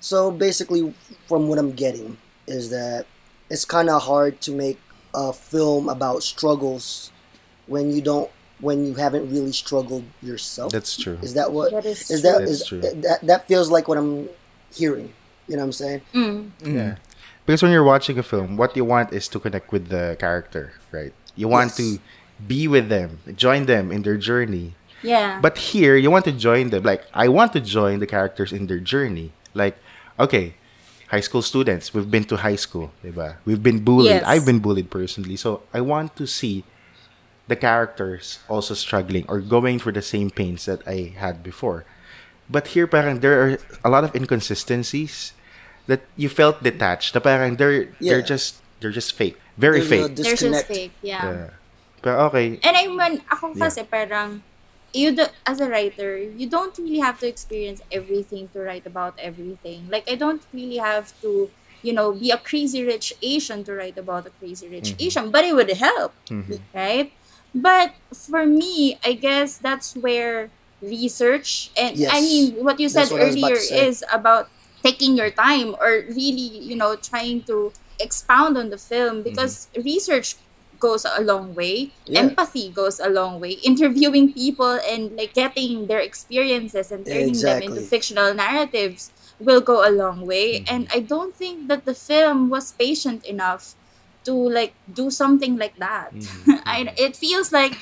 so basically, from what I'm getting, is that it's kind of hard to make a film about struggles when you don't, when you haven't really struggled yourself. That's true. Is that what? That is is that That's is true. that that feels like what I'm hearing? You know what I'm saying? Mm. Yeah. Because when you're watching a film, what you want is to connect with the character, right? You want Yes. to be with them, join them in their journey. Yeah. But here, you want to join them. Like, I want to join the characters in their journey. Like, okay, high school students, we've been to high school, diba? We've been bullied. Yes. I've been bullied personally. So, I want to see the characters also struggling or going through the same pains that I had before. But here, parang there are a lot of inconsistencies that you felt detached. Na parang they're they're just they're just fake, very There's a fake. They're just fake. Yeah. Yeah. But okay, And I mean, ako Yeah. kasi parang, you do, as a writer, you don't really have to experience everything to write about everything. Like I don't really have to, you know, be a crazy rich Asian to write about a crazy rich mm-hmm. Asian, but it would help, mm-hmm. right? But for me, I guess that's where research and I mean what you said That's what I was about earlier to say. is about taking your time or really, you know, trying to expound on the film mm-hmm. because research goes a long way. Yeah. Empathy goes a long way. Interviewing people and like getting their experiences and turning them into Exactly. fictional narratives will go a long way. Mm-hmm. And I don't think that the film was patient enough to like do something like that. I, it feels like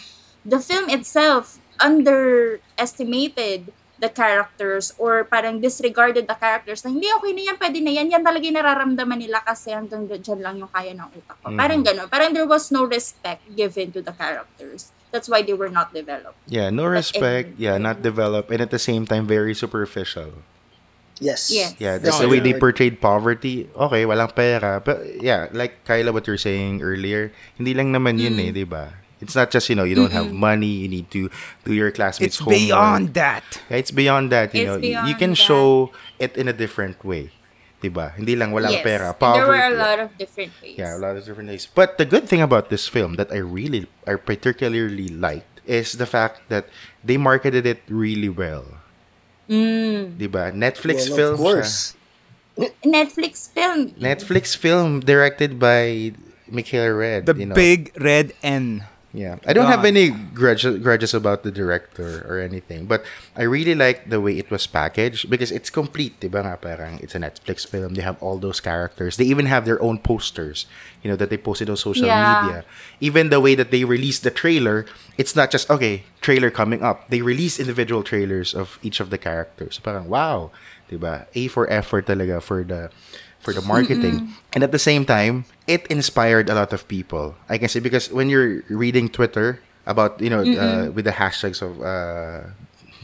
the film itself underestimated the characters or parang disregarded the characters na hindi okay na yan, pwede na yan, yan talaga yung nararamdaman nila kasi hanggang dyan lang yung kaya ng utak ko. Parang gano'n. Parang there was no respect given to the characters. That's why they were not developed. Yeah, no respect. anyway. Yeah, not developed, and at the same time very superficial. Yes. Yes. Yeah, That's that's the the way they word. portrayed poverty. Okay, walang pera. But yeah, like Kyla, what you're saying earlier, hindi lang naman yun Mm. eh, di ba? It's not just, you know, you don't have money, you need to do your It's classmates' homework. It's beyond that. Yeah, it's beyond that, you It's know. You can that. show it in a different way. Diba? Hindi lang walang yes. pera. And there were a lot of different ways. Yeah, a lot of different ways. But the good thing about this film that I really, I particularly liked is the fact that they marketed it really well. Mm. Diba? Netflix Well, film of siya. course. Netflix film. Netflix film directed by Michael Red. The you know. big red N. Yeah, I don't have any grudges, grudges about the director or anything, but I really like the way it was packaged because it's complete, diba nga parang it's a Netflix film. They have all those characters. They even have their own posters, you know, that they posted on social Yeah. media. Even the way that they released the trailer, it's not just okay, trailer coming up. They release individual trailers of each of the characters. So parang wow, diba? A for effort talaga for the for the marketing. And at the same time, it inspired a lot of people. I can say because when you're reading Twitter about, you know, uh, with the hashtags of uh,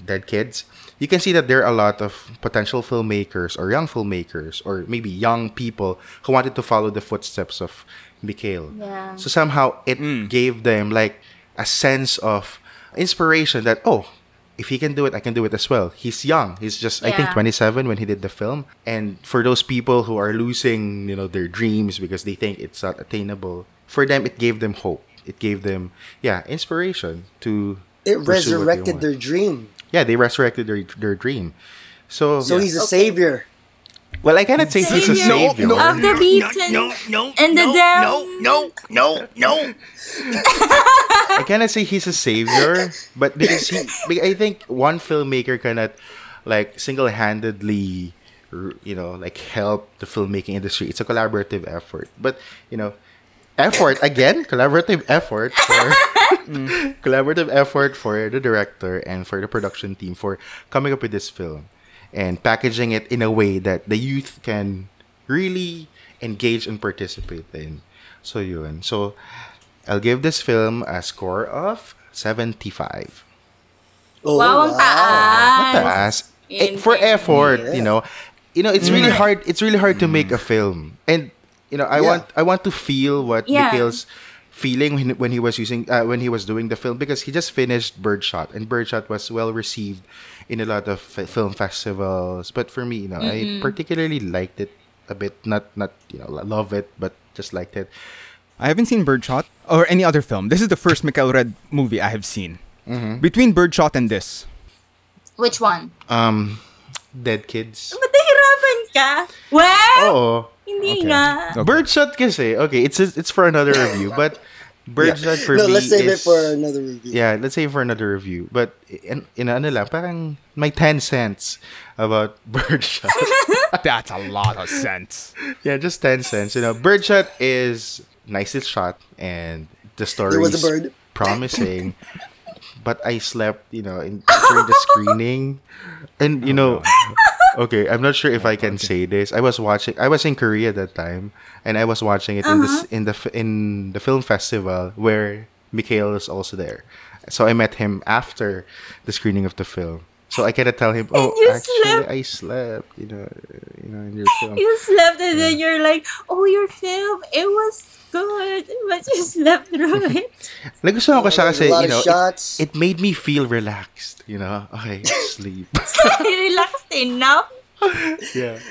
dead kids, you can see that there are a lot of potential filmmakers or young filmmakers or maybe young people who wanted to follow the footsteps of Mikhail. Yeah. So somehow it gave them like a sense of inspiration that, oh, if he can do it, I can do it as well. He's young. He's just, I think 27 when he did the film. And for those people who are losing, you know, their dreams because they think it's not attainable, for them, it gave them hope. It gave them, yeah, inspiration to. It pursue what they resurrected want. their dream. Yeah, they resurrected their, their dream. So, So yeah. he's a Okay. savior. Well, I cannot say he's a Savior. savior. No, Of the beaten and the down. no, no, no. I cannot say he's a savior, but because he, I think one filmmaker cannot like single-handedly, you know, like help the filmmaking industry. It's a collaborative effort, but you know, effort again, collaborative effort for collaborative effort for the director and for the production team for coming up with this film and packaging it in a way that the youth can really engage and participate in. So yun. So I'll give this film a score of 75. Oh, Wow, ang taas. Taas. Eh, In- for effort, Yeah. you know. You know, it's really hard it's really hard to make a film. And you know, I Yeah. want I want to feel what Yeah. Mikhail's feeling when, when he was using uh, when he was doing the film because he just finished Birdshot and Birdshot was well received in a lot of f- film festivals. But for me, you know, I particularly liked it a bit. Not not you know love it, but just liked it. I haven't seen Birdshot or any other film. This is the first Mikhail Red movie I have seen. Between Birdshot and this, Which one? Um, Dead Kids. Ba't nahirapan ka? Well, Oo. hindi Okay. nga. Okay. Birdshot kasi, okay, it's it's for another review, but Birdshot for no, me let's save is, it for another review. Yeah, let's save it for another review. But in, in ano lang, parang may 10 cents about Birdshot. that's a lot of cents. yeah, just 10 cents. You know, Birdshot is nicely shot and the story There was a bird. promising. but I slept, you know, in, during the screening. And, you know, oh, okay, I'm not sure if I can say this. I was watching, I was in Korea that time, and I was watching it in, the, uh-huh. in, the, in the film festival where Mikhail is also there. So I met him after the screening of the film. So I cannot tell him, oh, you actually, slept. I slept, you know, you know, in your film. You slept and then you're like, oh, your film, it was good, but you slept through it. Nagustuhan ko siya There's kasi, a you know, it, it made me feel relaxed, you know. Okay, sleep. Relaxed enough. yeah.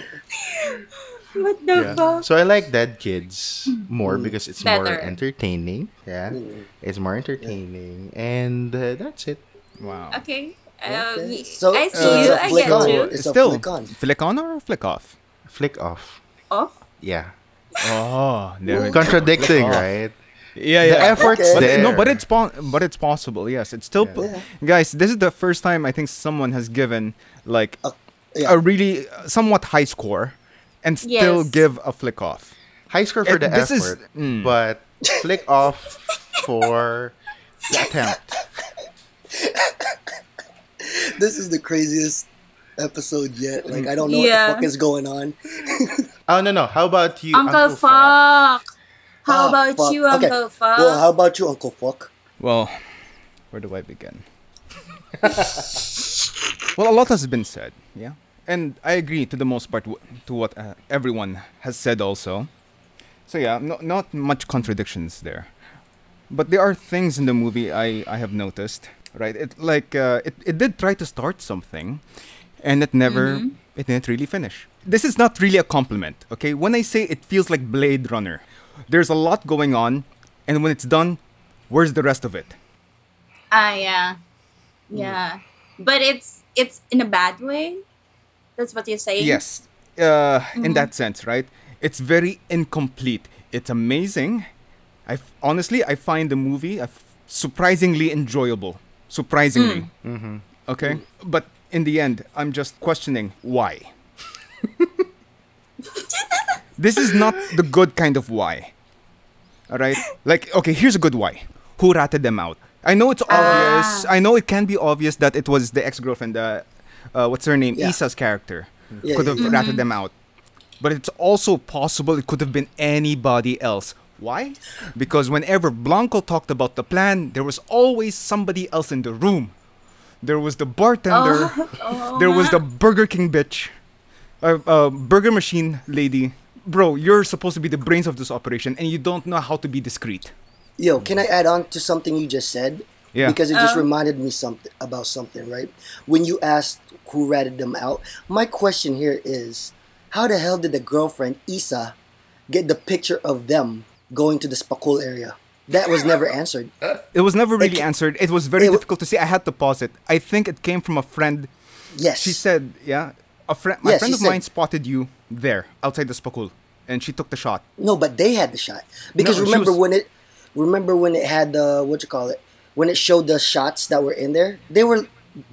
What the yeah. fuck? So I like Dead Kids more because it's more entertaining. Yeah. It's more entertaining. And uh, that's it. Wow. Okay. Okay. Um, So, I see it's you. a I flick get on. you. It's a Still, flick on. flick on or flick off? Flick off. Off. Yeah. Oh, there we. Contradicting, right? Yeah, The yeah. effort's Okay. But, no, but it's po- but it's possible. Yes, it's still. po- Yeah. Guys, this is the first time I think someone has given like Uh, yeah. a really uh, somewhat high score and still Yes. give a flick off. High score for It- the this is- effort, mm. but flick off for the attempt. This is the craziest episode yet. Like I don't know Yeah. what the fuck is going on. Oh no no! How about you, Uncle, Fuck? Fuck. How Ah, about fuck. you, Okay. Uncle Fuck? Well, how about you, Uncle Fuck? Well, where do I begin? well, a lot has been said, yeah, and I agree to the most part w- to what uh, everyone has said also. So yeah, no, not much contradictions there, but there are things in the movie I, I have noticed. Right, it like uh, it it did try to start something, and it never it didn't really finish. This is not really a compliment, okay? When I say it feels like Blade Runner, there's a lot going on, and when it's done, where's the rest of it? Ah, yeah. Yeah. But it's it's in a bad way. That's what you're saying. Yes, uh, in that sense, right? It's very incomplete. It's amazing. I honestly, I find the movie surprisingly f- surprisingly enjoyable. Surprisingly, okay. But in the end, I'm just questioning why. this is not the good kind of why. All right, like okay, here's a good why. Who ratted them out? I know it's obvious. I know it can be obvious that it was the ex-girlfriend. Uh, uh, what's her name? Yeah. Isa's character Yeah, could have yeah. ratted them out. But it's also possible it could have been anybody else. Why? Because whenever Blanco talked about the plan, there was always somebody else in the room. There was the bartender. Oh. there was the Burger King bitch. Uh, uh, burger machine lady. Bro, you're supposed to be the brains of this operation and you don't know how to be discreet. Yo, can I add on to something you just said? Yeah. Because it just Uh. reminded me something about something, right? When you asked who ratted them out, my question here is, how the hell did the girlfriend Isa get the picture of them going to the Spakul area? That was never answered. It was never really It- answered. It was very it difficult to see. I had to pause it. I think it came from a friend Yes. She said, yeah, a friend, my Yeah, friend of said- mine spotted you there outside the Spakul, and she took the shot. No, but they had the shot because No, remember was- when it, remember when it had the what you call it, when it showed the shots that were in there. They were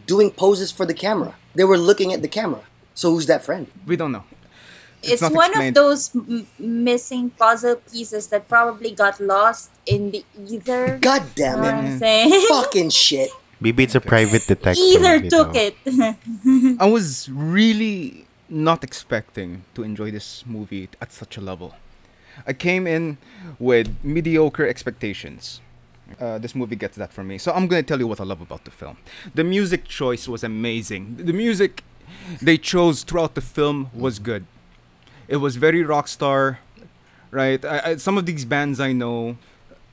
doing poses for the camera. They were looking at the camera. So who's that friend? We don't know. It's, not one explained. of those m- missing puzzle pieces that probably got lost in the ether. God damn it! what Fucking shit. Maybe it's a private detective. Either took know. it. I was really not expecting to enjoy this movie at such a level. I came in with mediocre expectations. Uh, this movie gets that for me. So I'm going to tell you what I love about the film. The music choice was amazing. The music they chose throughout the film was good. It was very rock star, right? I, I, some of these bands I know,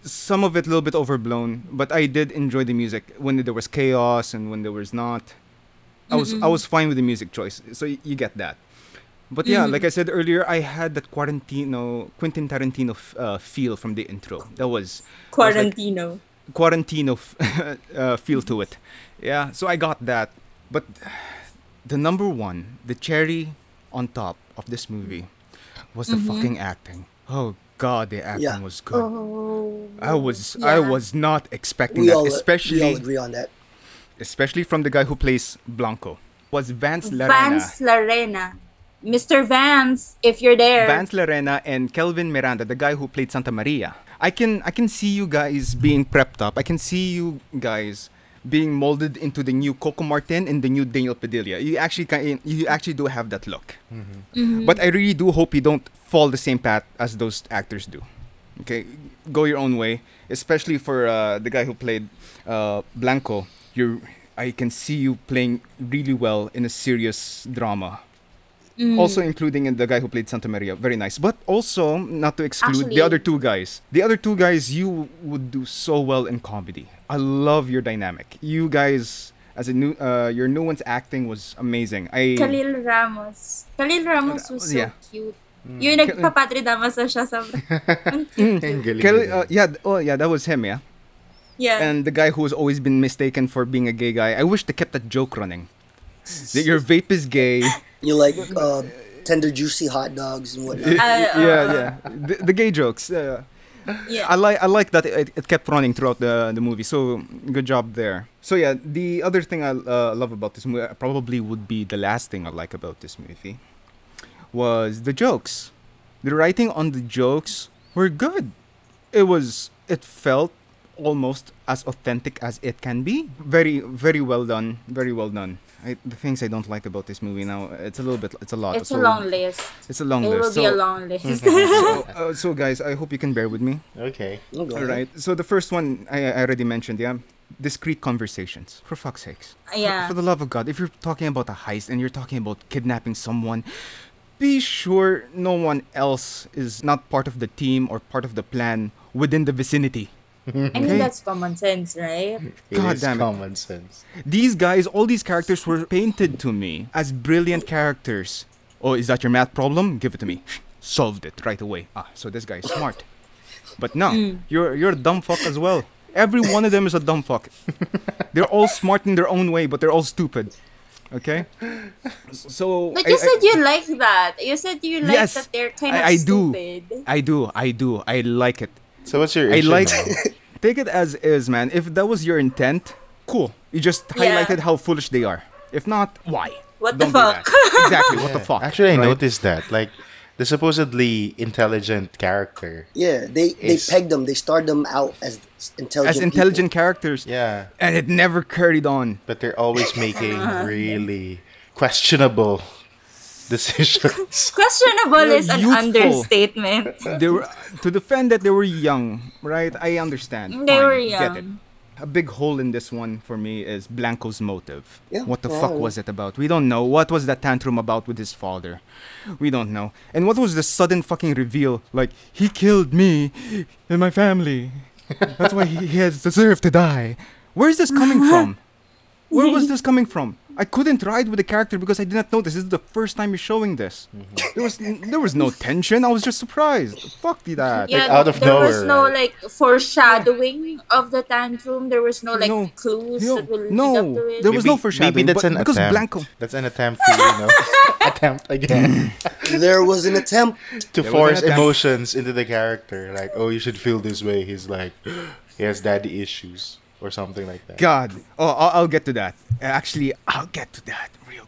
some of it a little bit overblown, but I did enjoy the music when there was chaos and when there was not. I was I was fine with the music choice, so y- you get that. But yeah, like I said earlier, I had that Quarantino, Quentin Tarantino f- uh, feel from the intro. That was Quarantino. Quarantino f- uh, feel to it. Yeah, so I got that. But the number one, the cherry on top of this movie, was the mm-hmm. fucking acting. Oh God, the acting Yeah. was good. Oh. I was I was not expecting We that, all especially we all agree on that. especially from the guy who plays Blanco. Was Vance Larena. Vance Larena. Mr. Vance, if you're there. Vance Larena and Kelvin Miranda, the guy who played Santa Maria. I can I can see you guys being prepped up. I can see you guys being molded into the new Coco Martin and the new Daniel Padilla. You actually can, you actually do have that look. But I really do hope you don't fall the same path as those actors do. Okay, go your own way, especially for uh, the guy who played uh, Blanco. You're I can see you playing really well in a serious drama. Mm. Also including in the guy who played Santa Maria, very nice. But also not to exclude Actually- the other two guys. The other two guys, you would do so well in comedy. I love your dynamic. You guys, as a new, uh, your new one's acting was amazing. I Khalil Ramos. Khalil Ramos was so Yeah. cute. Yung nagpapatri damas na siya sa... Ang cute. Ang Kel- uh, yeah, oh yeah, that was him, yeah. Yeah. And the guy who's always been mistaken for being a gay guy. I wish they kept that joke running. That your vape is gay. You like uh, tender, juicy hot dogs and whatnot. Uh, yeah, yeah. The, the gay jokes. Uh, yeah. I like I like that it, it kept running throughout the the movie. So good job there. So yeah, the other thing I uh, love about this movie uh, probably would be the last thing I like about this movie was the jokes. The writing on the jokes were good. It was it felt almost as authentic as it can be. Very very well done. Very well done. I, the things I don't like about this movie now, it's a little bit, it's a lot. It's a So, long list. It's a long It list. will be So- a long list. so, uh, so guys, I hope you can bear with me. Okay. Go All So the first one I, I already mentioned, yeah. Discreet conversations. For fuck's sakes. For- Yeah. For, the love of God, if you're talking about a heist and you're talking about kidnapping someone, be sure no one else is not part of the team or part of the plan within the vicinity. I mean, that's common sense, right? It God is damn it. common sense. These guys, all these characters were painted to me as brilliant characters. Oh, is that your math problem? Give it to me. Solved it right away. Ah, so this guy is smart. But no, you're you're a dumb fuck as well. Every one of them is a dumb fuck. they're all smart in their own way, but they're all stupid. Okay? So But you I- said you like that. You said you like Yes, that they're kind of I, I do. I do. I do. I like it. So what's your I issue like take it as is, man. If that was your intent, cool. You just Yeah. highlighted how foolish they are. If not, why? What the Don't do fuck? exactly. What the fuck? Actually, I right? noticed that. Like, the supposedly intelligent character. Yeah, they they Is- pegged them. They starred them out as intelligent. as intelligent characters. Yeah. And it never carried on. But they're always making uh-huh. really questionable decisions. Questionable is an youthful. understatement. They were to defend that they were young, right? I understand. They Fine, were Get it. young. A big hole in this one for me is Blanco's motive. Yeah, What the well, fuck was it about? We don't know. What was that tantrum about with his father? We don't know. And what was the sudden fucking reveal? Like, he killed me and my family. That's why he, he has deserved to die. Where is this coming from? Where was this coming from? I couldn't ride with the character because I did not know this. This is the first time you're showing this. Mm-hmm. There was there was no tension. I was just surprised. Fuck that. Yeah, out of there was no like foreshadowing of the tantrum. There was no like No. clues No. that will lead No. up to it. There was no foreshadowing, Maybe that's but an because attempt. Blanco- That's an attempt to, you know, attempt again There was an attempt. to There force attempt. emotions into the character. Like, oh, you should feel this way. He's like, he has daddy issues or something like that. God. Oh, I'll, I'll get to that. Actually, I'll get to that real.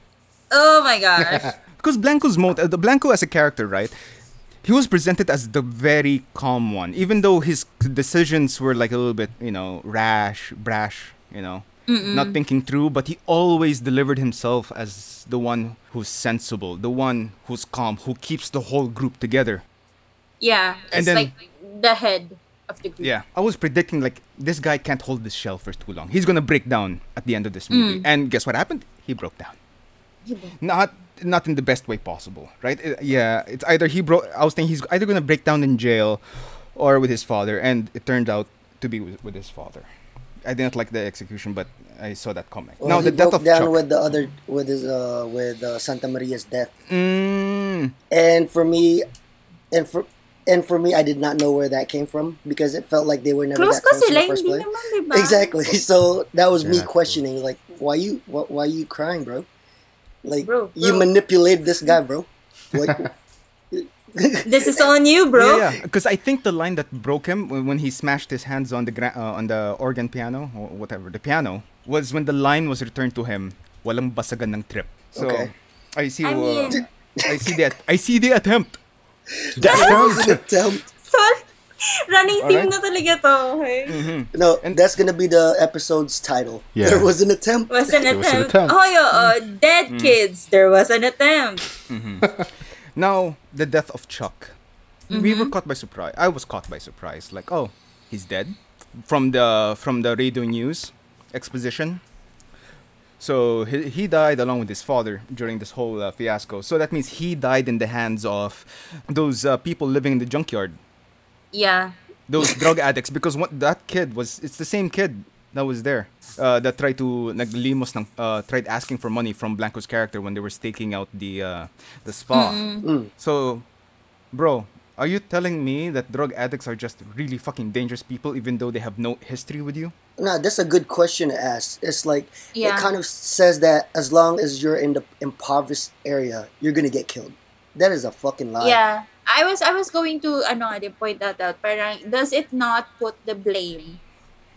Oh my gosh. Because Blanco's mode, uh, the Blanco as a character, right? He was presented as the very calm one, even though his decisions were like a little bit, you know, rash, brash, you know, not thinking through. But he always delivered himself as the one who's sensible, the one who's calm, who keeps the whole group together. yeah, And it's then- like the head of the group. Yeah, I was predicting like this guy can't hold this shell for too long. He's gonna break down at the end of this movie. And guess what happened? He broke down. He broke. Not not in the best way possible, right? Uh, yeah, it's either he broke. I was thinking he's either gonna break down in jail, or with his father, and it turned out to be with, with his father. I didn't like the execution, but I saw that coming. Well, now he the death broke of down Chuck. with the other with his uh with uh, Santa Maria's death. Mm, And for me, and for and for me, I did not know where that came from because it felt like they were never Close that close in the first place. naman. Exactly. So that was me questioning, like, why you, why, why you crying, bro? Like, Bro, you bro. manipulated this guy, bro. Like, This is on you, bro. Yeah, yeah. Because I think the line that broke him when, when he smashed his hands on the gra- uh, on the organ piano or whatever the piano was when the line was returned to him. Walang basagan ng trip. So Okay. I see. I uh, I see that. I see the attempt. That was an attempt. So, running theme Alright. na talaga to, okay? No, that's gonna be the episode's title. Yeah. There was an attempt. Was an There was an attempt. attempt. Oh, yo, uh, dead Mm. kids. There was an attempt. Now the death of Chuck. We were caught by surprise. I was caught by surprise. Like, oh, he's dead from the from the radio news exposition. So he, he died along with his father during this whole uh, fiasco. So that means he died in the hands of those uh, people living in the junkyard, Yeah. those drug addicts. Because what that kid was, it's the same kid that was there uh, that tried to naglimos ng, uh, tried asking for money from Blanco's character when they were staking out the uh, the spa. So, bro, are you telling me that drug addicts are just really fucking dangerous people even though they have no history with you? No, that's a good question to ask. It's like Yeah. it kind of says that as long as you're in the impoverished area, you're gonna get killed. That is a fucking lie. Yeah. I was I was going to ano nga din, point that out. Parang does it not put the blame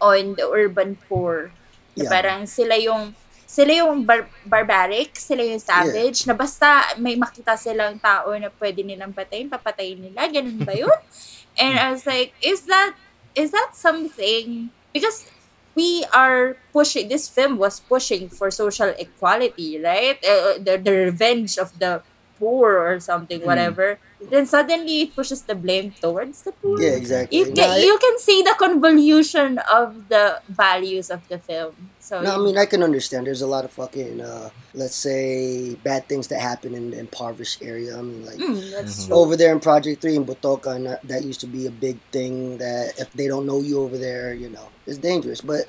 on the urban poor? Na Yeah. Parang sila yung sila yung bar- barbaric, sila yung savage, na basta may makita silang tao na pwede nilang patayin, papatayin nila. Ganun ba yun? And I was like, is that is that something? Because we are pushing this film was pushing for social equality right? Uh, the, the revenge of the poor or something whatever then suddenly it pushes the blame towards the poor Yeah, exactly. you No, can, I- you can see the convolution of the values of the film so No, I mean I can understand. There's a lot of fucking, uh, let's say, bad things that happen in the impoverished area. I mean, like mm, that's true over there in Project Three in Butoka, and that, that used to be a big thing. That if they don't know you over there, you know, it's dangerous. But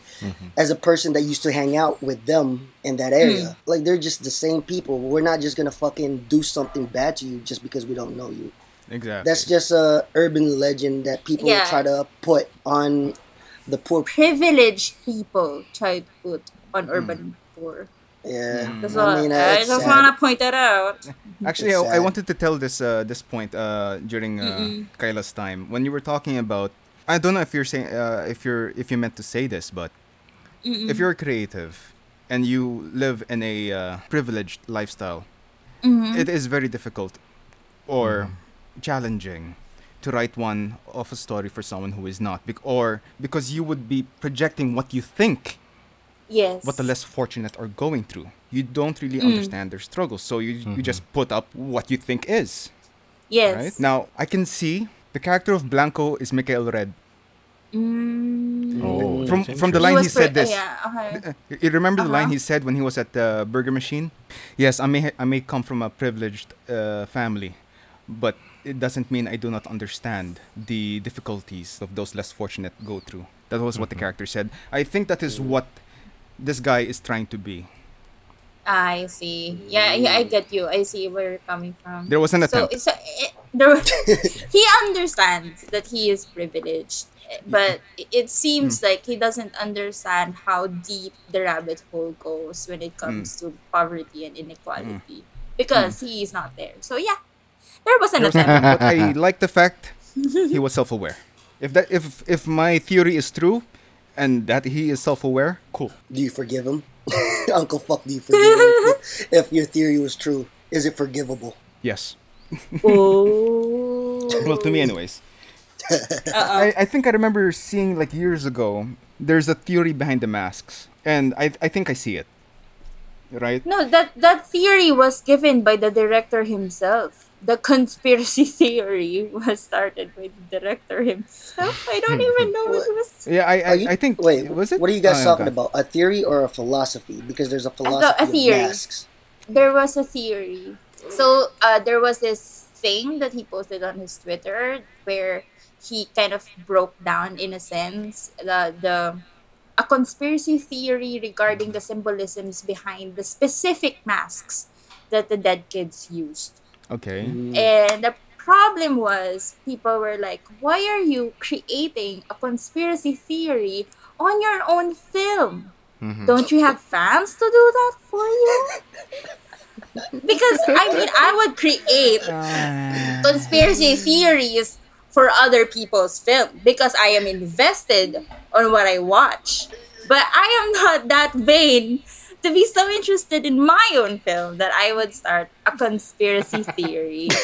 as a person that used to hang out with them in that area, like they're just the same people. We're not just gonna fucking do something bad to you just because we don't know you. Exactly. That's just a urban legend that people Yeah. try to put on the poor. privileged people try to put on urban poor Yeah, that's I mean, uh, I just sad. want to point that out Actually, I, I wanted to tell this uh, this point uh, during uh, Kyla's time when you were talking about. I don't know if you're saying uh, if you're if you meant to say this, but if you're creative and you live in a uh, privileged lifestyle, it is very difficult or challenging to write one of a story for someone who is not, bec- or because you would be projecting what you think yes what the less fortunate are going through. You don't really Mm. understand their struggles, so you you just put up what you think is. yes Right now, I can see the character of Blanco is Mikhail Red. mm. Oh, From from the line he was said per- this. yeah okay You- You remember the line Uh-huh. he said when he was at the Burger Machine? Yes, I may I may come from a privileged uh, family, but it doesn't mean I do not understand the difficulties of those less fortunate go through. That was what the character said. I think that is what this guy is trying to be. I see. Yeah, yeah, I get you. I see where you're coming from. There was an So, attempt. so it, there, he understands that he is privileged, but it seems Hmm. like he doesn't understand how deep the rabbit hole goes when it comes Hmm. to poverty and inequality because he is not there. So yeah, there was an There was attempt. attempt, but I like the fact he was self-aware. If that if if my theory is true, and that he is self-aware, cool. Do you forgive him? Uncle Fuck, do you forgive him? if your theory was true, is it forgivable? Yes. oh. Well, to me, anyways. I, I think I remember seeing like years ago. There's a theory behind the masks, and I I think I see it. Right. No, that that theory was given by the director himself. The conspiracy theory was started by the director himself. I don't even know what it was. Yeah, I I, you- I think. Wait, was it? What are you guys Oh, talking God. about? A theory or a philosophy? Because there's a thought philosophy a of theory. masks. There was a theory. So uh, there was this thing that he posted on his Twitter where he kind of broke down, in a sense, the the a conspiracy theory regarding the symbolisms behind the specific masks that the dead kids used. Okay. And the problem was people were like, why are you creating a conspiracy theory on your own film? Mm-hmm. Don't you have fans to do that for you? because I mean, I would create ah. conspiracy theories for other people's film because I am invested on what I watch. But I am not that vain to be so interested in my own film that I would start a conspiracy theory.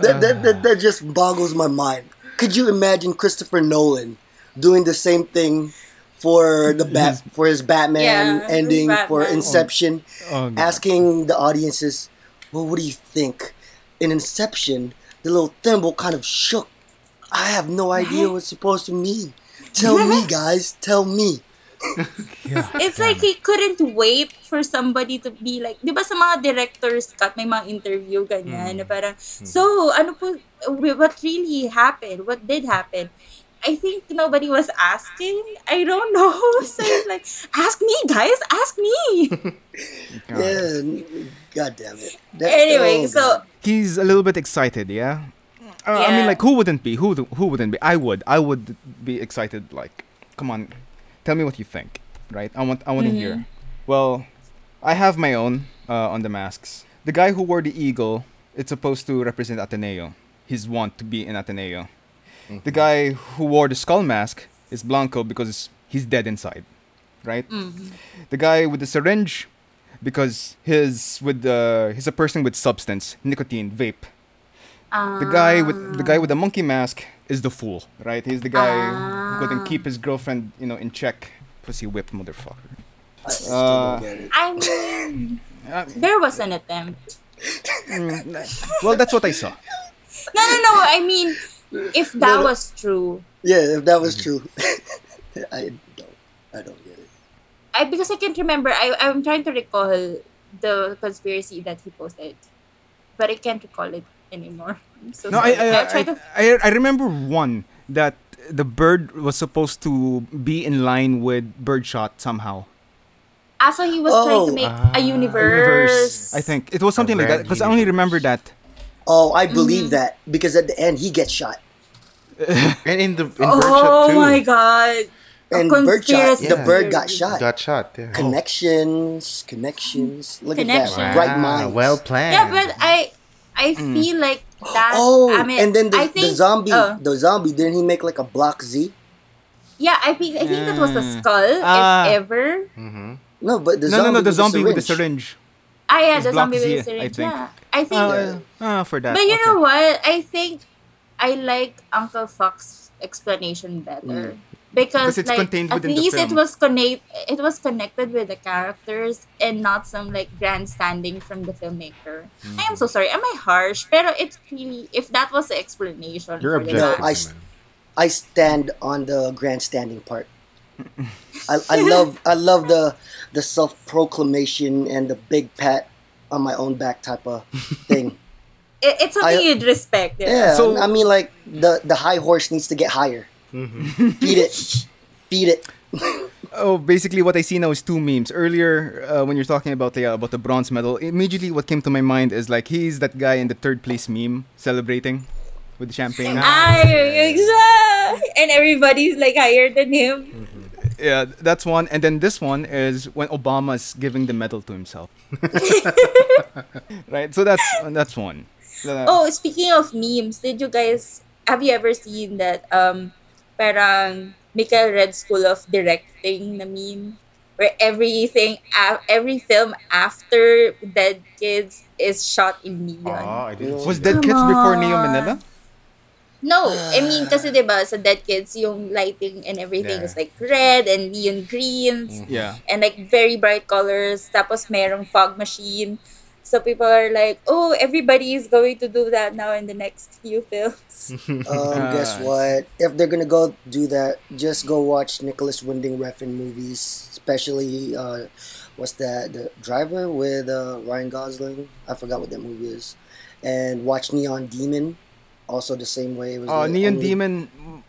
That, that, that, that just boggles my mind. Could you imagine Christopher Nolan doing the same thing for the bat for his Batman Yeah, his ending for Inception, Oh, God. asking the audiences, "Well, what do you think?" In Inception, the little thimble kind of shook. I have no idea what it's supposed to mean. Tell me, guys. Tell me. Yeah. It's like he couldn't wait for somebody to be like, di ba sa mga director's cut, may mga interview ganyan, mm. na parang, mm. so, ano po, what really happened? What did happen? I think nobody was asking. I don't know. So it's like, ask me, guys, ask me. Yeah, god damn it. That- anyway, oh, so, God. He's a little bit excited, yeah. Uh, I mean, like, who wouldn't be? Who who wouldn't be? I would. I would be excited. Like, come on, tell me what you think, right? I want. I want to hear. Well, I have my own uh, on the masks. The guy who wore the eagle, it's supposed to represent Ateneo. He's want to be in Ateneo. The guy who wore the skull mask is Blanco because he's dead inside, right? The guy with the syringe, because his with the he's a person with substance, nicotine, vape. The guy with the guy with the monkey mask is the fool, right? He's the guy who couldn't keep his girlfriend, you know, in check. Pussy whip, motherfucker. I still Uh, don't get it. I mean, Uh, there was an attempt. well, that's what I saw. No, no, no. I mean, if that No, no. was true, Yeah, if that was Mm-hmm. true. I don't I don't get it. I because I can't remember. I I'm trying to recall the conspiracy that he posted, but I can't recall it anymore. So No, I sorry. I, try I, to. I I remember one that the bird was supposed to be in line with Birdshot somehow. Ah, so he was trying to Oh. make Ah, a universe. I think it was something like that because I only remember that. Oh, I Mm-hmm. believe that because at the end he gets shot. And in the in Oh too. my god. And Birdshot, conspiracy the bird got shot. Got shot. Yeah. Connections, connections. Look at Connections. that. Right Ah, mind. Well planned. Yeah, but I I feel like that. Oh, I mean, and then the, I think, the zombie, uh, the zombie, didn't he make like a block Z? yeah, I think I think that was the Mm. skull, Ah. if ever. Mm-hmm. No, but the no, zombie no, no, the with zombie with the syringe. Syringe. Ah, yeah, It's the zombie Z, with the I think. Yeah, I think. Uh, uh, for that. But you okay. know what? I think I like Uncle Fox's explanation better. Because, Because it's like contained at within the least it was connect it was connected with the characters and not some like grandstanding from the filmmaker. I am so sorry. Am I harsh? Pero it's really if that was the explanation You're for the objective. No, I mask- s- I stand on the grandstanding part. I, I love I love the the self proclamation and the big pat on my own back type of thing. it, it's something I- you'd respect. Yeah. Yeah, So- I mean like the the high horse needs to get higher. Feed it, feed it. Oh, basically, what I see now is two memes. Earlier, uh, when you're talking about the uh, about the bronze medal, immediately what came to my mind is like he's that guy in the third place meme celebrating with the champagne. I exactly. And everybody's like higher than him. Yeah, that's one. And then this one is when Obama's giving the medal to himself. right. So that's that's one. Uh, Oh, speaking of memes, did you guys have you ever seen that um parang Mikhail Red School of Directing na meme where everything a- every film after Dead Kids is shot in neon? Oh, I didn't was see Dead Come Kids before Neo on. Manila? No, I mean kasi 'di ba sa Dead Kids yung lighting and everything Yeah. is like red and neon greens Yeah. and like very bright colors tapos merong fog machine. So people are like, "Oh, everybody is going to do that now in the next few films." Um, guess Ah, what? If they're gonna go do that, just go watch Nicolas Winding Refn movies, especially uh, what's that? The Driver with uh, Ryan Gosling. I forgot what that movie is. And watch Neon Demon, also the same way. It was Oh, the Neon only, Demon.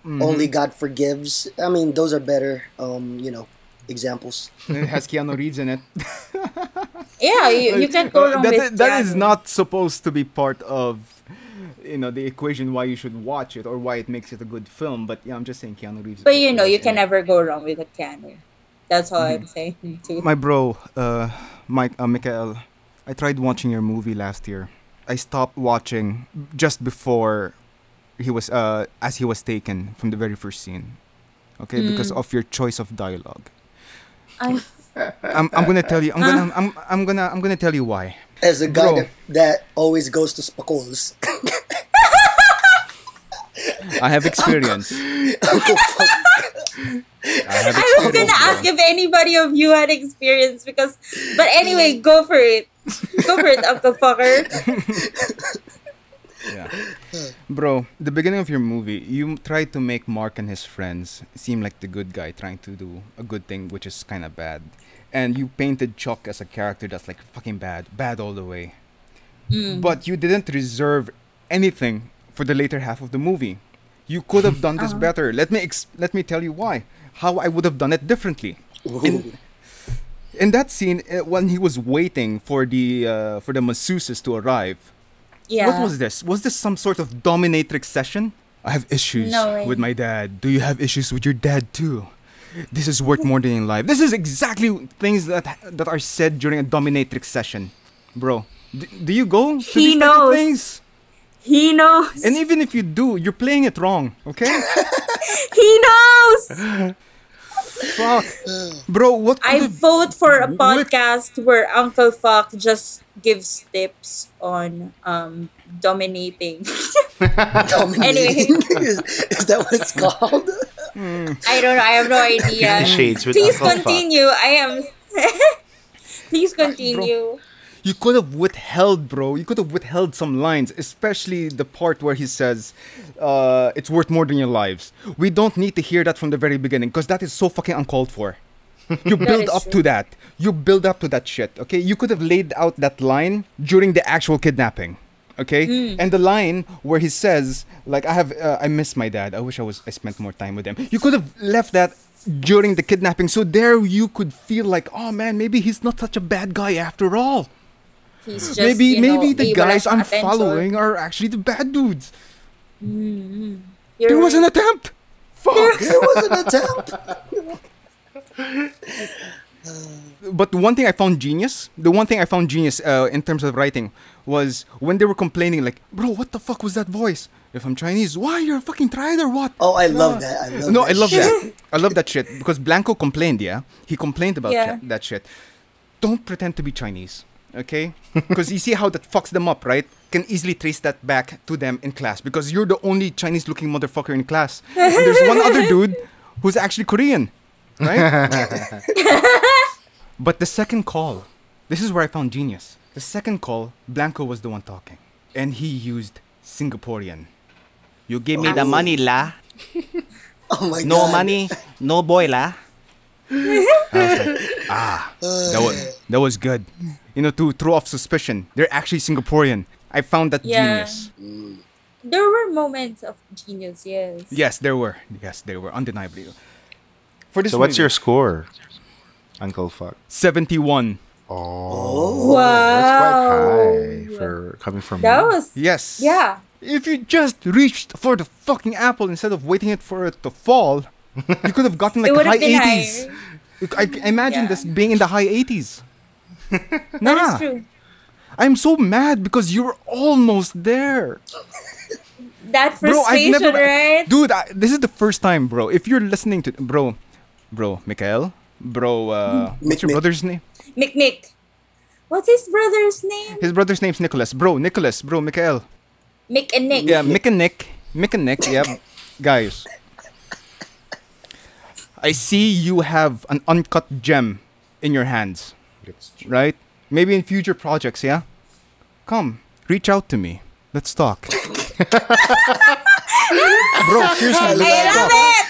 mhm. Only God Forgives. I mean, those are better. Um, you know, examples. It has Keanu Reeves in it. Yeah, you, you can't go wrong that, with that is Keanu. not supposed to be part of you know the equation why you should watch it or why it makes it a good film but yeah i'm just saying keanu reeves But you know, you can it. never go wrong with a Keanu. That's all I'm saying too. my bro uh mike uh, Mikhail, i tried watching your movie last year i stopped watching just before he was uh as he was taken from the very first scene okay? Because of your choice of dialogue. I, I'm, I'm gonna tell you i'm gonna I'm, I'm gonna i'm gonna tell you why. As a guy that, that always goes to Spacols. i have experience. I have I was gonna bro. ask if anybody of you had experience because, but anyway, go for it. Go for it, Uncle Fucker. Yeah. Bro, the beginning of your movie, you tried to make Mark and his friends seem like the good guy trying to do a good thing, which is kind of bad. And you painted Chuck as a character that's like fucking bad, bad all the way. Mm. But you didn't reserve anything for the later half of the movie. You could have done this ah. better. Let me ex- let me tell you why. How I would have done it differently. In, in that scene, uh, when he was waiting for the uh, for the masseuses to arrive, Yeah. what was this? Was this some sort of dominatrix session? I have issues No with my dad. Do you have issues with your dad too? This is worth more than in life. This is exactly things that that are said during a dominatrix session, bro. D- do you go to He these knows. things? He knows. And even if you do, you're playing it wrong. Okay? he knows. Fuck, bro. What? I could vote for a What- podcast where Uncle Fuck just gives tips on um dominating. Dominating. is, is that what it's called? I don't know. I have no idea. Shades with Please Uncle Fuck. continue. I am. Please continue. You could have withheld, bro. You could have withheld some lines, especially the part where he says, uh, "It's worth more than your lives." We don't need to hear that from the very beginning because that is so fucking uncalled for. You build up true. to that. You build up to that shit. Okay, you could have laid out that line during the actual kidnapping. Okay, Hmm. and the line where he says, "Like I have, uh, I miss my dad. I wish I was, I spent more time with him." You could have left that during the kidnapping, so there you could feel like, "Oh man, maybe he's not such a bad guy after all." He's just maybe you know, maybe the guys I'm attention. following are actually the bad dudes. You're There was an attempt. Fuck. There was an attempt. but the one thing I found genius, the one thing I found genius uh, in terms of writing was when they were complaining, like, bro, what the fuck was that voice? If I'm Chinese, why you're a fucking tried or what? Oh, I love that. I love no, that I love shit. that. I love that shit because Blanco complained. Yeah, he complained about Yeah. that, that shit. Don't pretend to be Chinese, okay? Because you see how that fucks them up, right? Can easily trace that back to them in class because you're the only Chinese-looking motherfucker in class. And there's one other dude who's actually Korean, right? but the second call, this is where I found genius. The second call, Blanco was the one talking, and he used Singaporean. You give me the money, la. Oh my No god. No money, no boy lah. I was like, ah, that was that was good. You know, to throw off suspicion, they're actually Singaporean. I found that Yeah. genius. There were moments of genius. Yes. Yes, there were. Yes, there were undeniably. For this So what's your score, Uncle Fuck? seventy-one? Oh, Wow. that's quite high for coming from That you. was. Yes. Yeah. If you just reached for the fucking apple instead of waiting it for it to fall, you could have gotten like it would high been eighties. higher. I, I imagine Yeah. this being in the high eighties. That nah. is true. I'm so mad because you were almost there. That Bro, frustration, I've never right? Dude, I, this is the first time, bro. If you're listening to bro, bro, Mikhail, bro, uh what's your Mick. brother's name? McNick. What's his brother's name? His brother's name's Nikolas. Bro, Nikolas, bro, Mikhail. Mick and Nick. Yeah, Mick and Nick. Mick and Nick, yep. Guys. I see you have an uncut gem in your hands, It's true. right? Maybe in future projects, yeah? Come, reach out to me. Let's talk. bro, seriously, I let's love talk.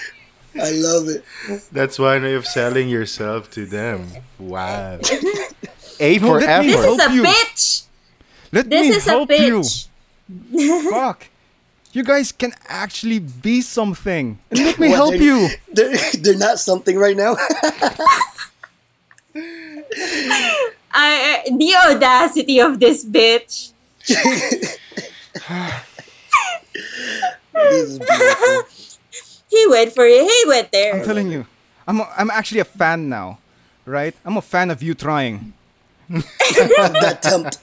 it. I love it. That's one way of selling yourself to them. Wow. A No, for let me This effort. is a Help you. bitch. Let This me is a help you. bitch. Fuck. You guys can actually be something. And let me What, help they're- you. They're, they're not something right now. I, I- the audacity of this bitch. this is. He went for it. He went there. I'm telling you. I'm, a, I'm actually a fan now. Right? I'm a fan of you trying. that attempt.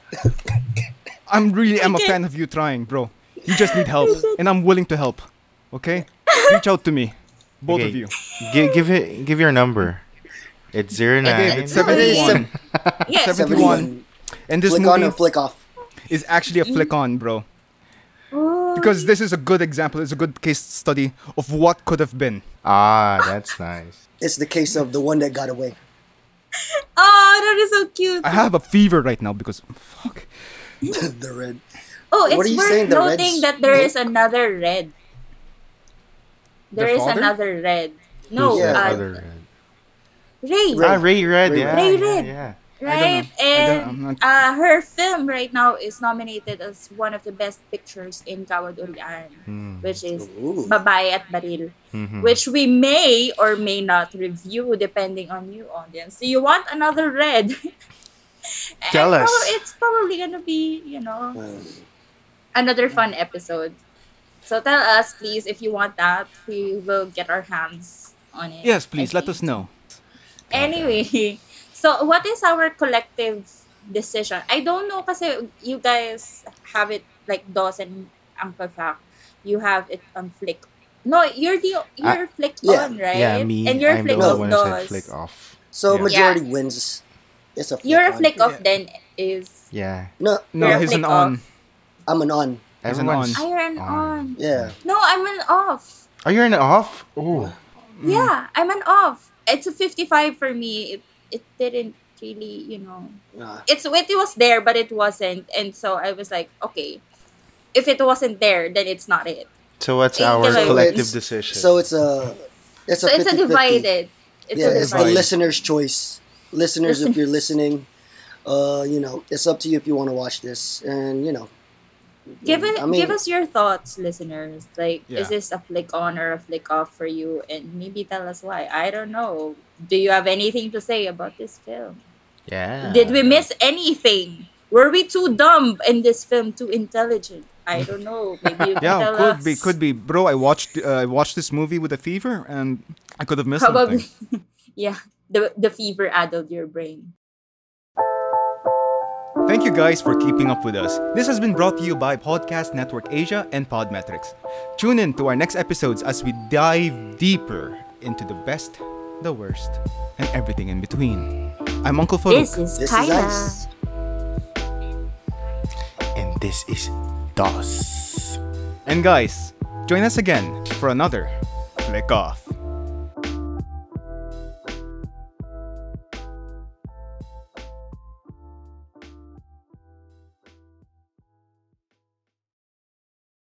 I'm really am a fan of you trying, bro. You just need help. And I'm willing to help. Okay? Reach out to me. Both of you. Give, give it. Give your number. It's zero I nine. gave it No, it is 71. Yes. 71. And this Flick on movie and flick off. is actually a flick on, bro. Oh, Because this is a good example. It's a good case study of what could have been. Ah, that's nice. It's the case of the one that got away. oh, that is so cute. I have a fever right now because fuck. the red. Oh, What are it's you worth saying, the noting Reds that there is milk? another red. There The is father? another red. No, Who's that uh, other red? Ray. Ray. Ah, Rae Red. Ray yeah, Rae Red. yeah. I right? don't know. I don't- And uh, her film right now is nominated as one of the best pictures in Gawad Urian, Hmm. which is Ooh. Babae at Baril, Mhm. which we may or may not review depending on you, audience. Do you want another red? Tell And us. It's probably gonna be, you know, Um, another fun episode. So tell us, please, if you want that. We will get our hands on it. Yes, please let us know. Anyway, so what is our collective decision? I don't know kasi you guys have it like DOS and Uncle Fact. You have it on Flick. No, you're the you're ah, Flick yeah. on, right? Yeah, me. And you're I'm Flick the off one who said DOS. flick off. so Yeah. majority wins. It's a flick You're a on. Flick off Yeah. then is Yeah. No, No, he's an flick on. off. I'm an on. As an Everyone's on. Iron on. Yeah. No, I'm an off. Are you an off? Oh. Yeah, I'm an off. It's a 55 for me. It it didn't really, you know. Uh, it's it was there but it wasn't and so i was like okay if it wasn't there then it's not it So what's Ain't our gonna- collective It's- decision? so it's a it's so a it's a divided it's yeah, a it's the listener's choice. Listeners, if you're listening, uh, you know, it's up to you if you want to watch this, and you know, give it I mean- give us your thoughts listeners. Like Yeah. is this a flick on or a flick off for you? And maybe tell us why. I don't know. Do you have anything to say about this film? Yeah. did we miss anything? Were we too dumb in this film too intelligent? I don't know. Maybe you can Yeah, tell could us. be, could be, bro. I watched, uh, I watched this movie with a fever, and I could have missed probably. something. yeah the the fever addled your brain Thank you guys for keeping up with us. This has been brought to you by Podcast Network Asia and Podmetrics. Tune in to our next episodes as we dive deeper into the best, the worst, and everything in between. I'm Uncle Farooq. this is this Kyla. ice. And this is DOS. And guys, join us again for another Flick Off.